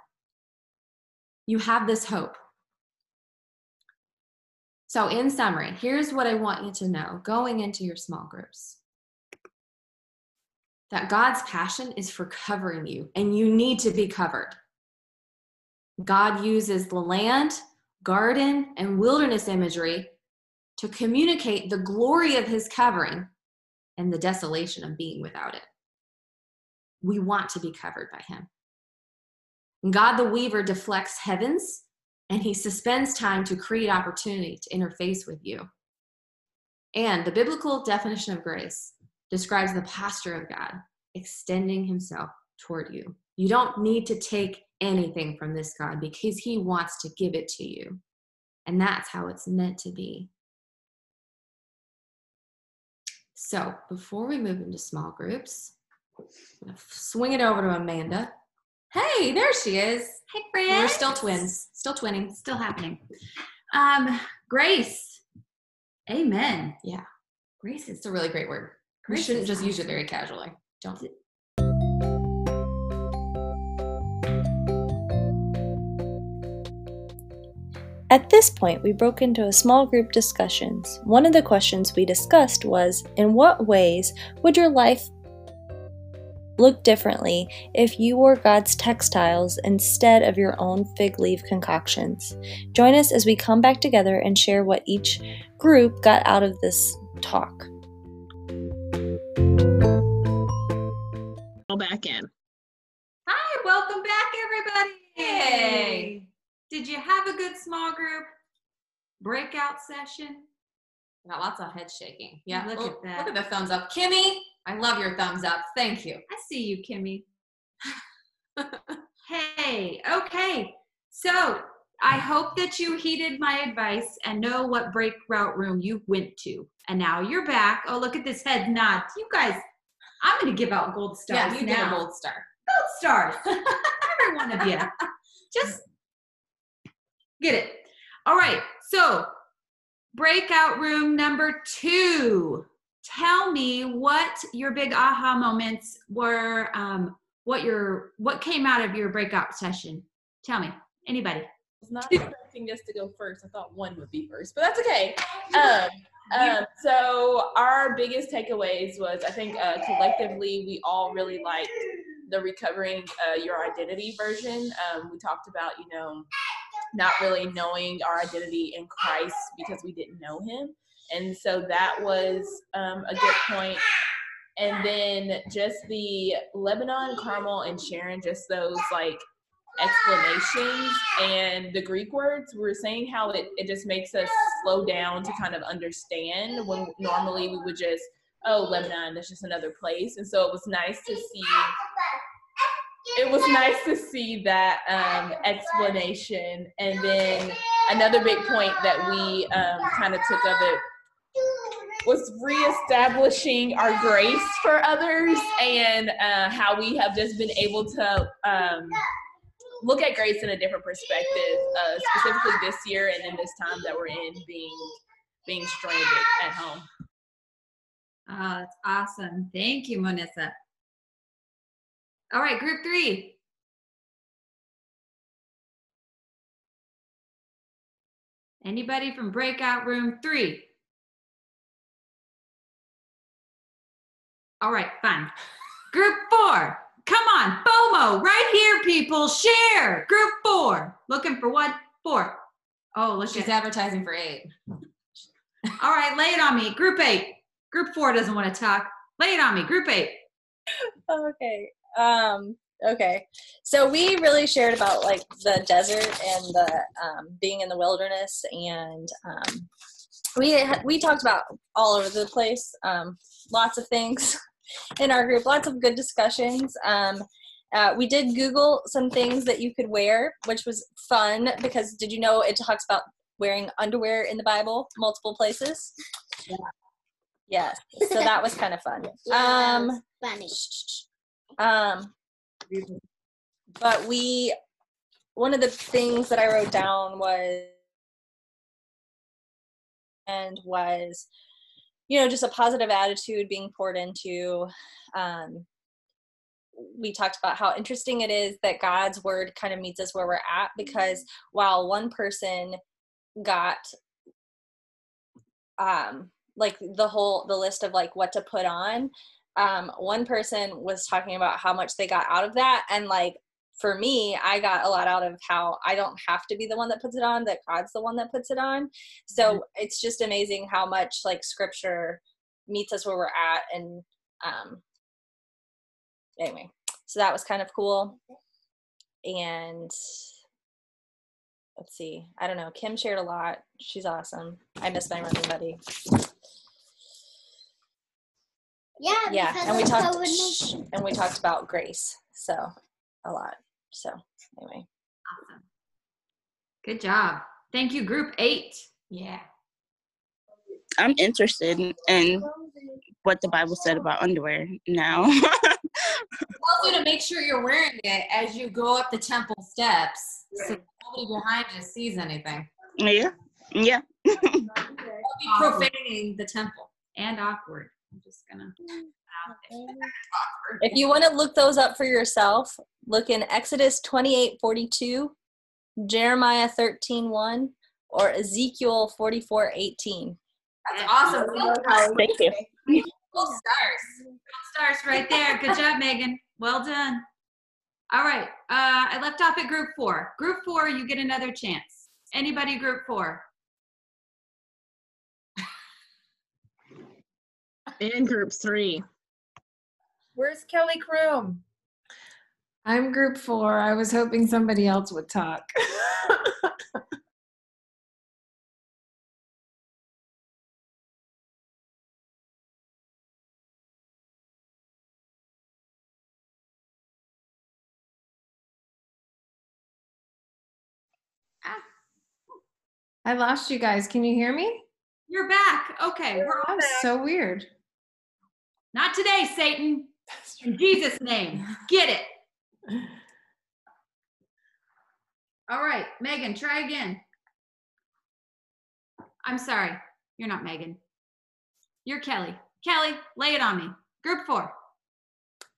You have this hope. So, in summary, here's what I want you to know going into your small groups that God's passion is for covering you, and you need to be covered. God uses the land, garden, and wilderness imagery to communicate the glory of his covering and the desolation of being without it. We want to be covered by him. God the weaver deflects heavens and he suspends time to create opportunity to interface with you. And the biblical definition of grace describes the posture of God extending himself toward you. You don't need to take anything from this God because He wants to give it to you. And that's how it's meant to be. So before we move into small groups, I'm to swing it over to Amanda. Hey, there she is. Hey, friend. We're still twins, still twinning, still happening. Um, grace. Amen. Yeah. Grace is it's a really great word. Grace we shouldn't just awesome. use it very casually. Don't. At this point, we broke into a small group discussions. One of the questions we discussed was In what ways would your life look differently if you wore God's textiles instead of your own fig leaf concoctions? Join us as we come back together and share what each group got out of this talk. All back in. Hi, welcome back, everybody. Hey. Did you have a good small group breakout session? Got lots of head shaking. Yeah, look at that. Look at the thumbs up, Kimmy. I love your thumbs up. Thank you. I see you, Kimmy. (laughs) hey, okay. So I hope that you heeded my advice and know what breakout room you went to. And now you're back. Oh, look at this head nod. You guys, I'm going to give out gold stars. Yeah, you now. get a gold star. Gold stars. (laughs) Every one of you. Just Get it. All right. So, breakout room number two. Tell me what your big aha moments were. Um, what your what came out of your breakout session? Tell me. Anybody? I was not expecting us to go first. I thought one would be first, but that's okay. Um, um, so our biggest takeaways was I think uh, collectively we all really liked the recovering uh, your identity version. Um, we talked about you know not really knowing our identity in Christ because we didn't know him. And so that was um, a good point. And then just the Lebanon, Carmel, and Sharon, just those like explanations and the Greek words, we were saying how it, it just makes us slow down to kind of understand when normally we would just, oh, Lebanon, that's just another place. And so it was nice to see it was nice to see that um, explanation. And then another big point that we um, kind of took of it was reestablishing our grace for others and uh, how we have just been able to um, look at grace in a different perspective, uh, specifically this year and in this time that we're in, being being stranded at home. Oh, that's awesome. Thank you, Monissa. All right, group three. Anybody from breakout room three? All right, fine. (laughs) Group four. Come on, FOMO, right here, people. Share. Group four. Looking for what? Four. Oh, look She's at advertising for eight. (laughs) All right, lay it on me. Group eight. Group four doesn't want to talk. Lay it on me. Group eight. (laughs) okay. Um, okay. So we really shared about like the desert and the um, being in the wilderness, and um, we we talked about all over the place. Um, lots of things (laughs) in our group. Lots of good discussions. Um, uh, we did Google some things that you could wear, which was fun because did you know it talks about wearing underwear in the Bible multiple places? Yeah. Yes. So that was kind of fun. (laughs) Um, funny. Um, but we, one of the things that I wrote down was, and was, you know, just a positive attitude being poured into. Um, we talked about how interesting it is that God's word kind of meets us where we're at because while one person got um like the whole the list of like what to put on um one person was talking about how much they got out of that. And like for me i got a lot out of how i don't have to be the one that puts it on that god's the one that puts it on. So it's just amazing how much like scripture meets us where we're at and um anyway so that was kind of cool. And let's see. I don't know. Kim shared a lot. She's awesome. I miss my running buddy Yeah, yeah and we talked COVID-19. shh, and we talked about grace so a lot so anyway Awesome. Good job. Thank you, group eight. Yeah. I'm interested in, in what the Bible said about underwear now. (laughs) Also, to make sure you're wearing it as you go up the temple steps, so nobody behind you sees anything. yeah, yeah. (laughs) Don't be profaning the temple. And awkward. I'm just gonna. if you want to look those up for yourself look in exodus 28 42 jeremiah 13 1 or ezekiel 44 18 That's awesome. Thank you. Gold stars. Stars right there. Good job, (laughs) Megan. Well done. All right. Uh, I left off at group four. Group four, you get another chance. Anybody, group four? In group three. Where's Kelly Kroom? I'm group four. I was hoping somebody else would talk. Ah. (laughs) I lost you guys. Can you hear me? You're back. Okay. We're That was so weird. Not today, Satan. In Jesus' name. Get it. (laughs) All right. Megan, try again. I'm sorry. You're not Megan. You're Kelly. Kelly, lay it on me. Group four.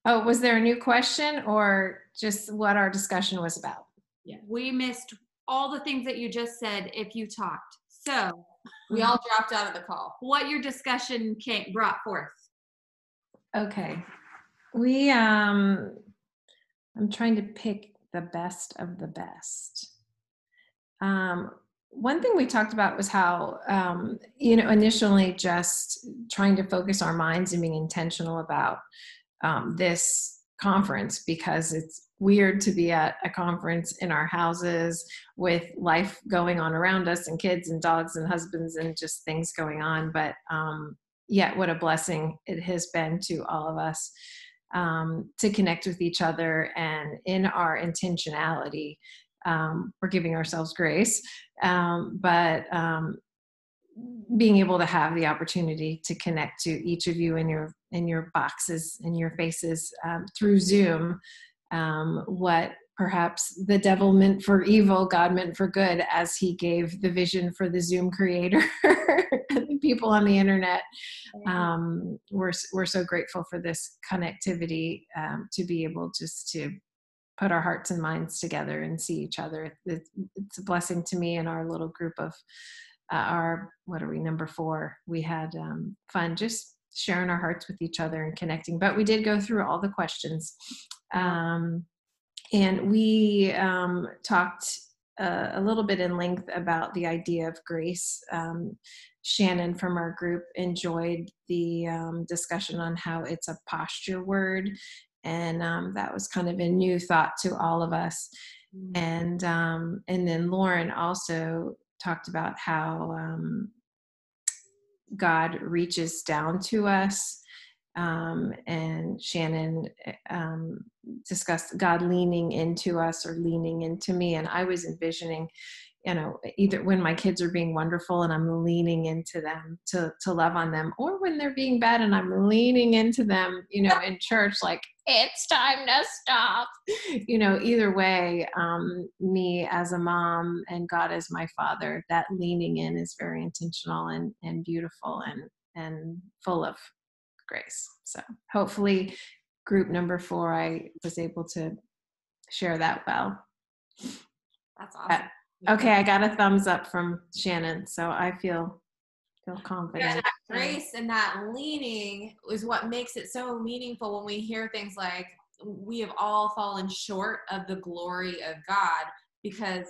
Oh, was there a new question or just what our discussion was about? Yeah. We missed all the things that you just said if you talked. So, We (laughs) all dropped out of the call. what your discussion came brought forth. Okay. We um I'm trying to pick the best of the best. Um one thing we talked about was how um you know initially just trying to focus our minds and being intentional about um this conference because it's weird to be at a conference in our houses with life going on around us and kids and dogs and husbands and just things going on but um yet what a blessing it has been to all of us um, to connect with each other and in our intentionality um, we're giving ourselves grace um, but um, being able to have the opportunity to connect to each of you in your in your boxes in your faces um, through zoom um, what perhaps the devil meant for evil god meant for good as he gave the vision for the zoom creator. (laughs) The people on the internet um, we're, we're so grateful for this connectivity um, to be able just to put our hearts and minds together and see each other. It's, it's a blessing to me and our little group of uh, our what are we number four. We had um, fun just sharing our hearts with each other and connecting but we did go through all the questions. Um, and we um, talked uh, a little bit in length about the idea of grace um, shannon from our group enjoyed the um, discussion on how it's a posture word and um, that was kind of a new thought to all of us mm. and um, and then lauren also talked about how um, God reaches down to us. Um, and Shannon eh, um, discussed God leaning into us or leaning into me. And I was envisioning you know either when my kids are being wonderful and i'm leaning into them to to love on them or when they're being bad and i'm leaning into them you know in church like it's time to stop you know either way um me as a mom and god as my father that leaning in is very intentional and and beautiful and and full of grace. So hopefully group number four i was able to share that well. That's uh, awesome. Okay, I got a thumbs up from Shannon, so I feel feel confident. Yeah, that grace and that leaning is what makes it so meaningful when we hear things like we have all fallen short of the glory of God because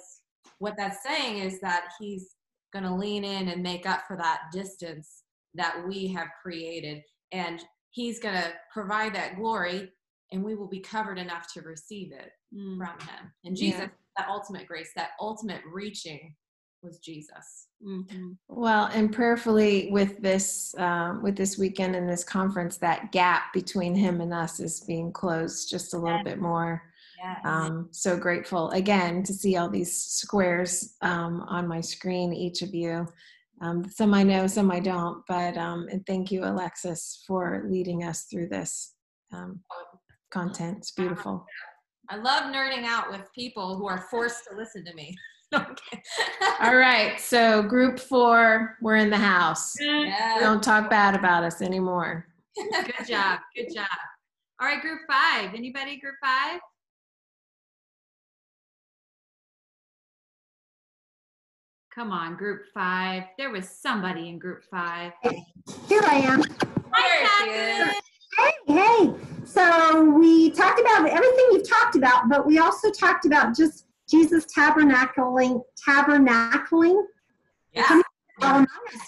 what that's saying is that he's going to lean in and make up for that distance that we have created and he's going to provide that glory and we will be covered enough to receive it mm. from him and jesus yeah that ultimate grace, that ultimate reaching was Jesus. Mm-hmm. Well, and prayerfully with this um, with this weekend and this conference, that gap between him and us is being closed just a little yes. bit more. Yes. Um, so grateful again to see all these squares um, on my screen, each of you. Um, some I know, some I don't, but um, and thank you, Alexis, for leading us through this um, content. It's beautiful. I love nerding out with people who are forced to listen to me. (laughs) (laughs) All right. So, group four, we're in the house. Don't talk bad about us anymore. (laughs) Good job. Good job. All right, group five. Anybody, group five? Come on, group five. There was somebody in group five. Here I am. Hi, Hey, hey. So we talked about everything you've talked about, but we also talked about just Jesus tabernacling, tabernacling. Yeah.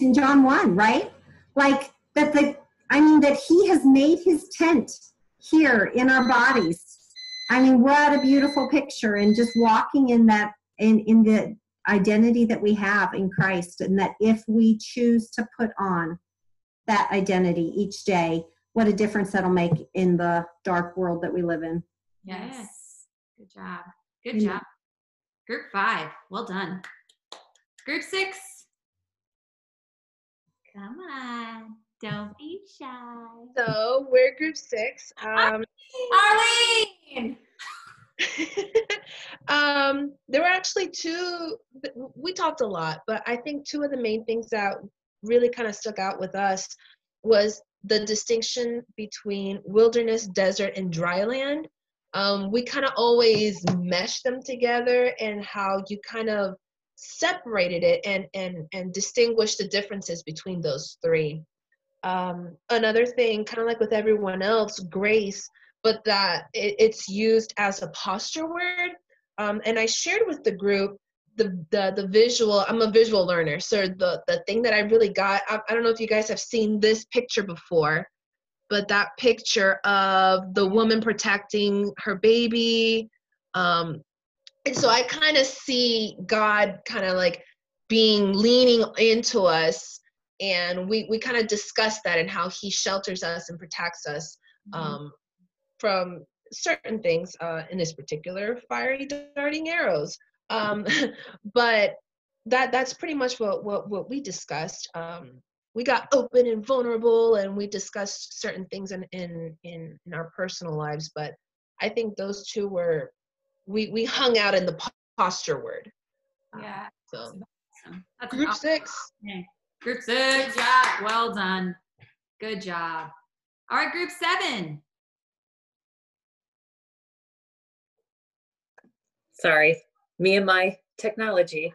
In John 1, right? Like that the I mean that he has made his tent here in our bodies. I mean, what a beautiful picture and just walking in that in in the identity that we have in Christ and that if we choose to put on that identity each day, what a difference that'll make in the dark world that we live in. Yes. Good job. Good job. Group five. Well done. Group six. Come on. Don't be shy. So we're group six. Um, Arlene! (laughs) um, there were actually two, we talked a lot, but I think two of the main things that really kind of stuck out with us was the distinction between wilderness, desert, and dry land. Um, we kind of always mesh them together and how you kind of separated it and and and distinguish the differences between those three. Um, another thing, kind of like with everyone else, grace, but that it, it's used as a posture word. Um, and I shared with the group the, the the visual i'm a visual learner so the the thing that i really got I, I don't know if you guys have seen this picture before but that picture of the woman protecting her baby um and so i kind of see god kind of like being leaning into us and we we kind of discussed that and how he shelters us and protects us mm-hmm. um from certain things, uh, in this particular, fiery darting arrows. Um, (laughs) but that that's pretty much what what what we discussed. Um, we got open and vulnerable, and we discussed certain things in in in, in our personal lives. But I think those two were we we hung out in the posture word. Yeah. So group awesome. six. Group six. Good job. Well done. Good job. All right, group seven. Sorry, me and my technology.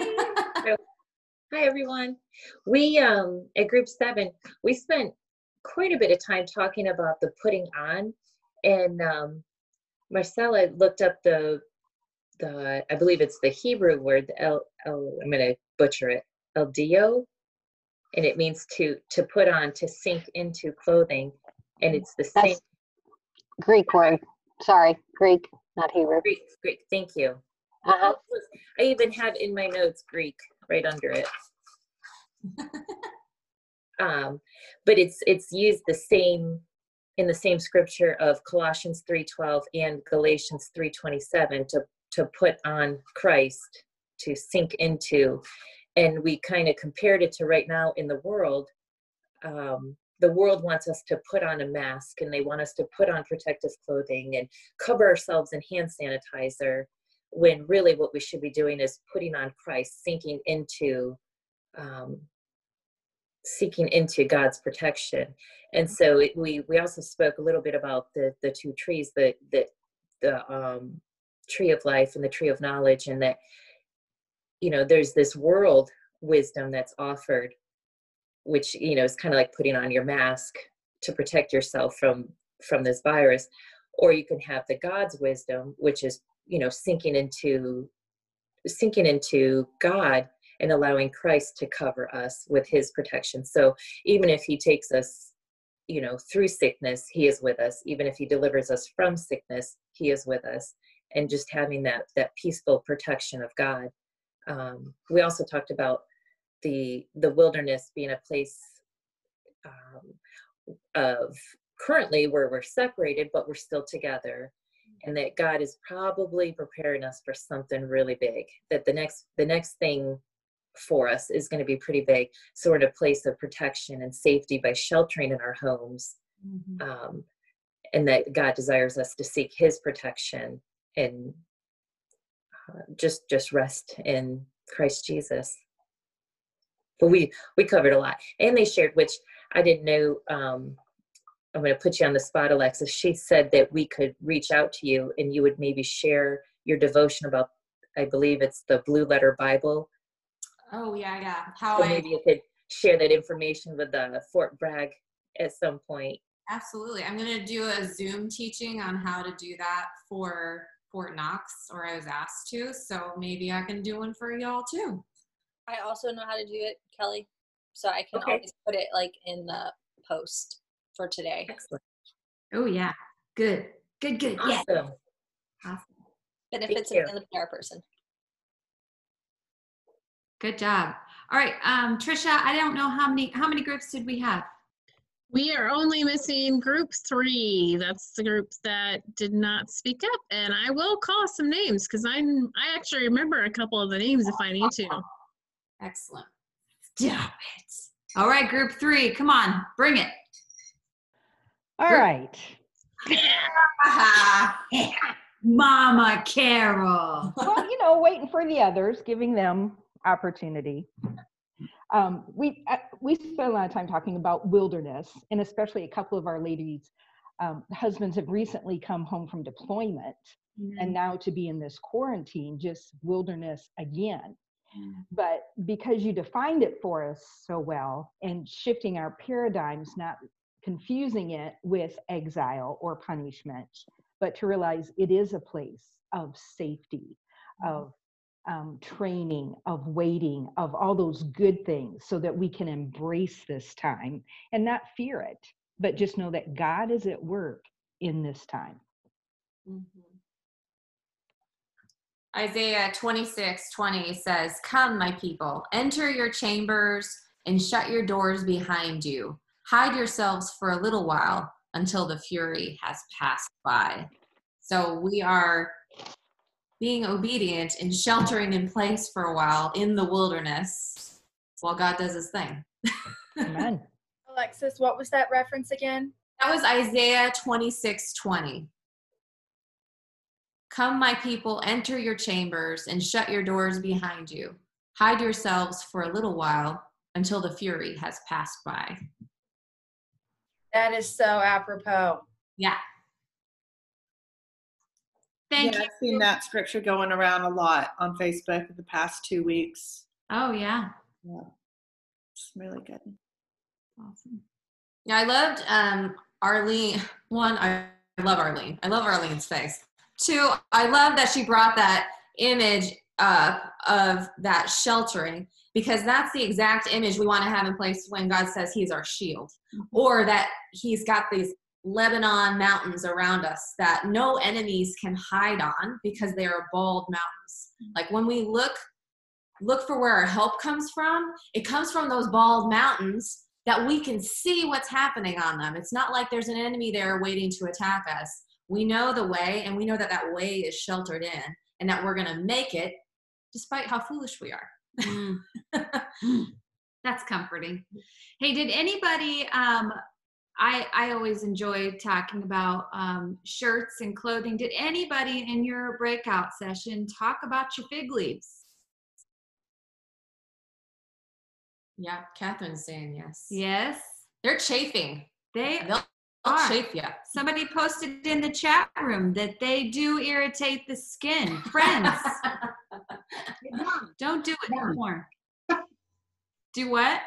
So, (laughs) Hi, everyone. We, um, at group seven, we spent quite a bit of time talking about the putting on. And, um, Marcella looked up the, the, I believe it's the Hebrew word, the El, El, I'm gonna butcher it, El Dio. And it means to, to put on, to sink into clothing. And it's the same. Greek word. Sorry, Greek, not Hebrew. Greek, Greek, thank you. Uh-huh. I even have in my notes Greek right under it. (laughs) um, but it's it's used the same in the same scripture of Colossians 3:12 and Galatians 3:27 to to put on Christ to sink into and we kind of compared it to right now in the world um, the world wants us to put on a mask and they want us to put on protective clothing and cover ourselves in hand sanitizer when really what we should be doing is putting on christ sinking into um, seeking into god's protection. And so it, we we also spoke a little bit about the the two trees the the the um, tree of life and the tree of knowledge and that you know there's this world wisdom that's offered which you know is kind of like putting on your mask to protect yourself from from this virus. Or you can have the god's wisdom which is you know sinking into sinking into god and allowing christ to cover us with his protection. So even if he takes us you know through sickness he is with us. Even if he delivers us from sickness he is with us. And just having that that peaceful protection of god. Um, we also talked about the the wilderness being a place um, of currently where we're separated but we're still together and that god is probably preparing us for something really big that the next the next thing for us is going to be pretty big so we're in a place of protection and safety by sheltering in our homes Mm-hmm. um, and that god desires us to seek his protection and uh, just just rest in christ jesus but we we covered a lot and they shared which i didn't know um i'm going to put you on the spot alexis she said that we could reach out to you and you would maybe share your devotion about i believe it's the blue letter bible Oh yeah, yeah. How I maybe you could share that information with the fort bragg at some point absolutely. I'm gonna do a Zoom teaching on how to do that for Fort Knox, or I was asked to. So maybe I can do one for y'all too. I also know how to do it, Kelly. So I can Okay. always put it like in the post for today. Excellent. Oh yeah. Good. Good. Good. Yeah. Awesome. Awesome. Benefits you. of being a PR person. Good job. All right, um, Trisha. I don't know how many how many groups did we have? We are only missing group three. That's the group that did not speak up. And I will call some names because I'm I actually remember a couple of the names if I need to. Excellent. Stop it. All right, group three. Come on, bring it. All right. (laughs) Mama Carol. well, you know, waiting for the others, giving them opportunity. Um, we uh, we spent a lot of time talking about wilderness, and especially a couple of our ladies' um, husbands have recently come home from deployment, and now to be in this quarantine, just wilderness again. Mm. But because you defined it for us so well, and shifting our paradigms, not confusing it with exile or punishment, but to realize it is a place of safety, mm-hmm. of um, training, of waiting, of all those good things, so that we can embrace this time and not fear it, but just know that God is at work in this time. Mm-hmm. Isaiah 26, 20 says, Come, my people, enter your chambers and shut your doors behind you. Hide yourselves for a little while until the fury has passed by. So we are being obedient and sheltering in place for a while in the wilderness while God does his thing. Amen. (laughs) Alexis, what was that reference again? That was Isaiah 26 20. Come, my people, enter your chambers and shut your doors behind you. Hide yourselves for a little while until the fury has passed by. That is so apropos. Yeah. Thank yeah, you. I've seen that scripture going around a lot on Facebook the past two weeks. Oh, yeah. Yeah. It's really good. Awesome. Yeah, I loved um, Arlene. One, I, I love Arlene. I love Arlene's face. Two, I love that she brought that image uh, of that sheltering because that's the exact image we want to have in place when God says He's our shield, or that He's got these Lebanon mountains around us that no enemies can hide on because they are bald mountains. Like when we look look for where our help comes from, it comes from those bald mountains that we can see what's happening on them. It's not like there's an enemy there waiting to attack us. We know the way, and we know that that way is sheltered in, and that we're going to make it despite how foolish we are. Mm. (laughs) That's comforting. Hey, did anybody um I I always enjoy talking about um shirts and clothing. Did anybody in your breakout session talk about your fig leaves? Yeah, Catherine's saying yes. Yes. They're chafing. They They'll, are. you. Somebody posted in the chat room that they do irritate the skin. Friends, (laughs) don't do it anymore. Do what?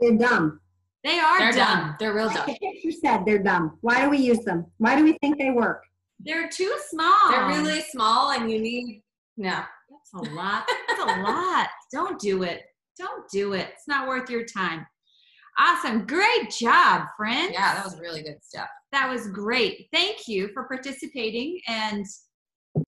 They're dumb. They are They're dumb. dumb. They're real dumb. Picture said they're dumb. Why do we use them? Why do we think they work? They're too small. They're really small, and you need no. That's a lot. That's a (laughs) lot. Don't do it. Don't do it. It's not worth your time. Awesome. Great job, friends. Yeah, that was really good stuff. That was great. Thank you for participating and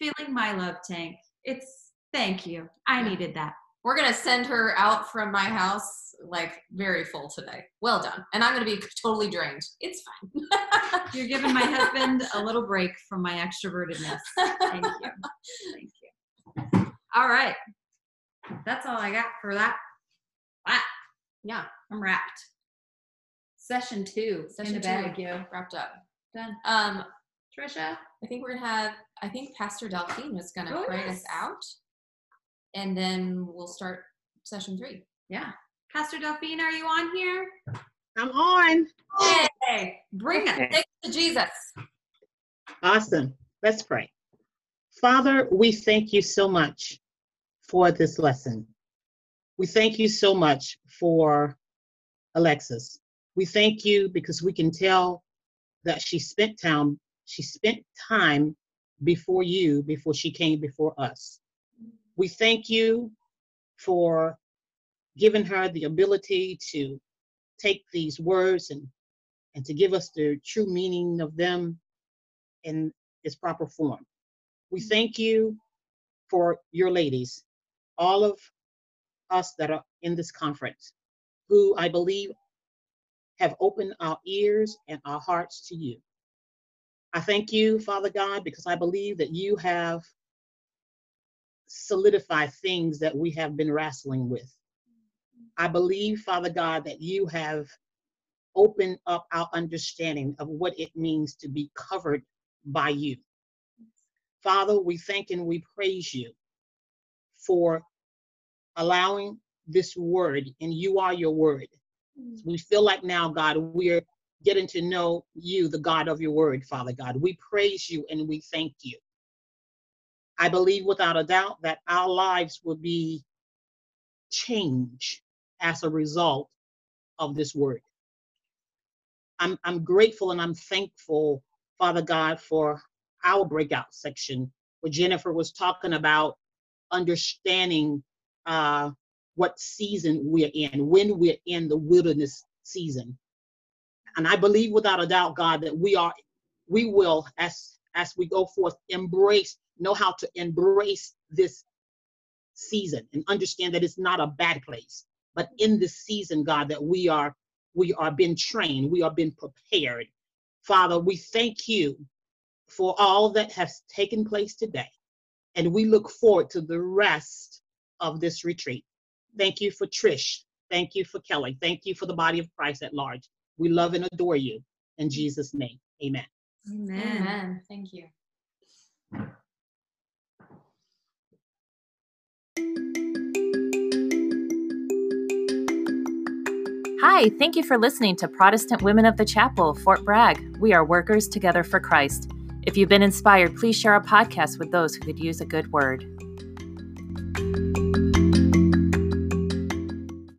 filling my love tank. It's thank you. I needed that. We're gonna send her out from my house like very full today. Well done. And I'm gonna be totally drained. It's fine. (laughs) You're giving my husband a little break from my extrovertedness. Thank you. (laughs) Thank you. All right. That's all I got for that. Wow. Yeah. I'm wrapped. Session two Session in the two. bag, yo. Wrapped up. Done. Um, Trisha. I think we're gonna have. I think Pastor Delphine was gonna Oh, pray yes. us out, and then we'll start session three. Yeah. Pastor Delphine, are you on here? I'm on. Yay! Bring it. Okay. Thanks to Jesus. Awesome. Let's pray. Father, we thank you so much for this lesson. We thank you so much for Alexis. We thank you because we can tell that she spent time, she spent time before you before she came before us. We thank you for giving her the ability to take these words and and to give us the true meaning of them in its proper form. We thank you for your ladies, all of us that are in this conference, who I believe have opened our ears and our hearts to you. I thank you, Father God, because I believe that you have solidified things that we have been wrestling with. I believe, Father God, that you have opened up our understanding of what it means to be covered by you. Father, we thank and we praise you for allowing this word, and you are your word. We feel like now, God, we're getting to know you, the God of your word, Father God. We praise you and we thank you. I believe without a doubt that our lives will be changed as a result of this word. I'm, I'm grateful and I'm thankful, Father God, for our breakout section where Jennifer was talking about understanding uh, what season we're in, when we're in the wilderness season. And I believe without a doubt, God, that we are, we will, as as we go forth, embrace, know how to embrace this season and understand that it's not a bad place. But in this season, God, that we are we are being trained, we are being prepared Father, we thank you for all that has taken place today. And we look forward to the rest of this retreat. Thank you for Trish. Thank you for Kelly. Thank you for the body of Christ at large. We love and adore you. In Jesus' name, amen. Amen. Amen. Thank you. Hi, thank you for listening to Protestant Women of the Chapel, Fort Bragg. We are workers together for Christ. If you've been inspired, please share our podcast with those who could use a good word.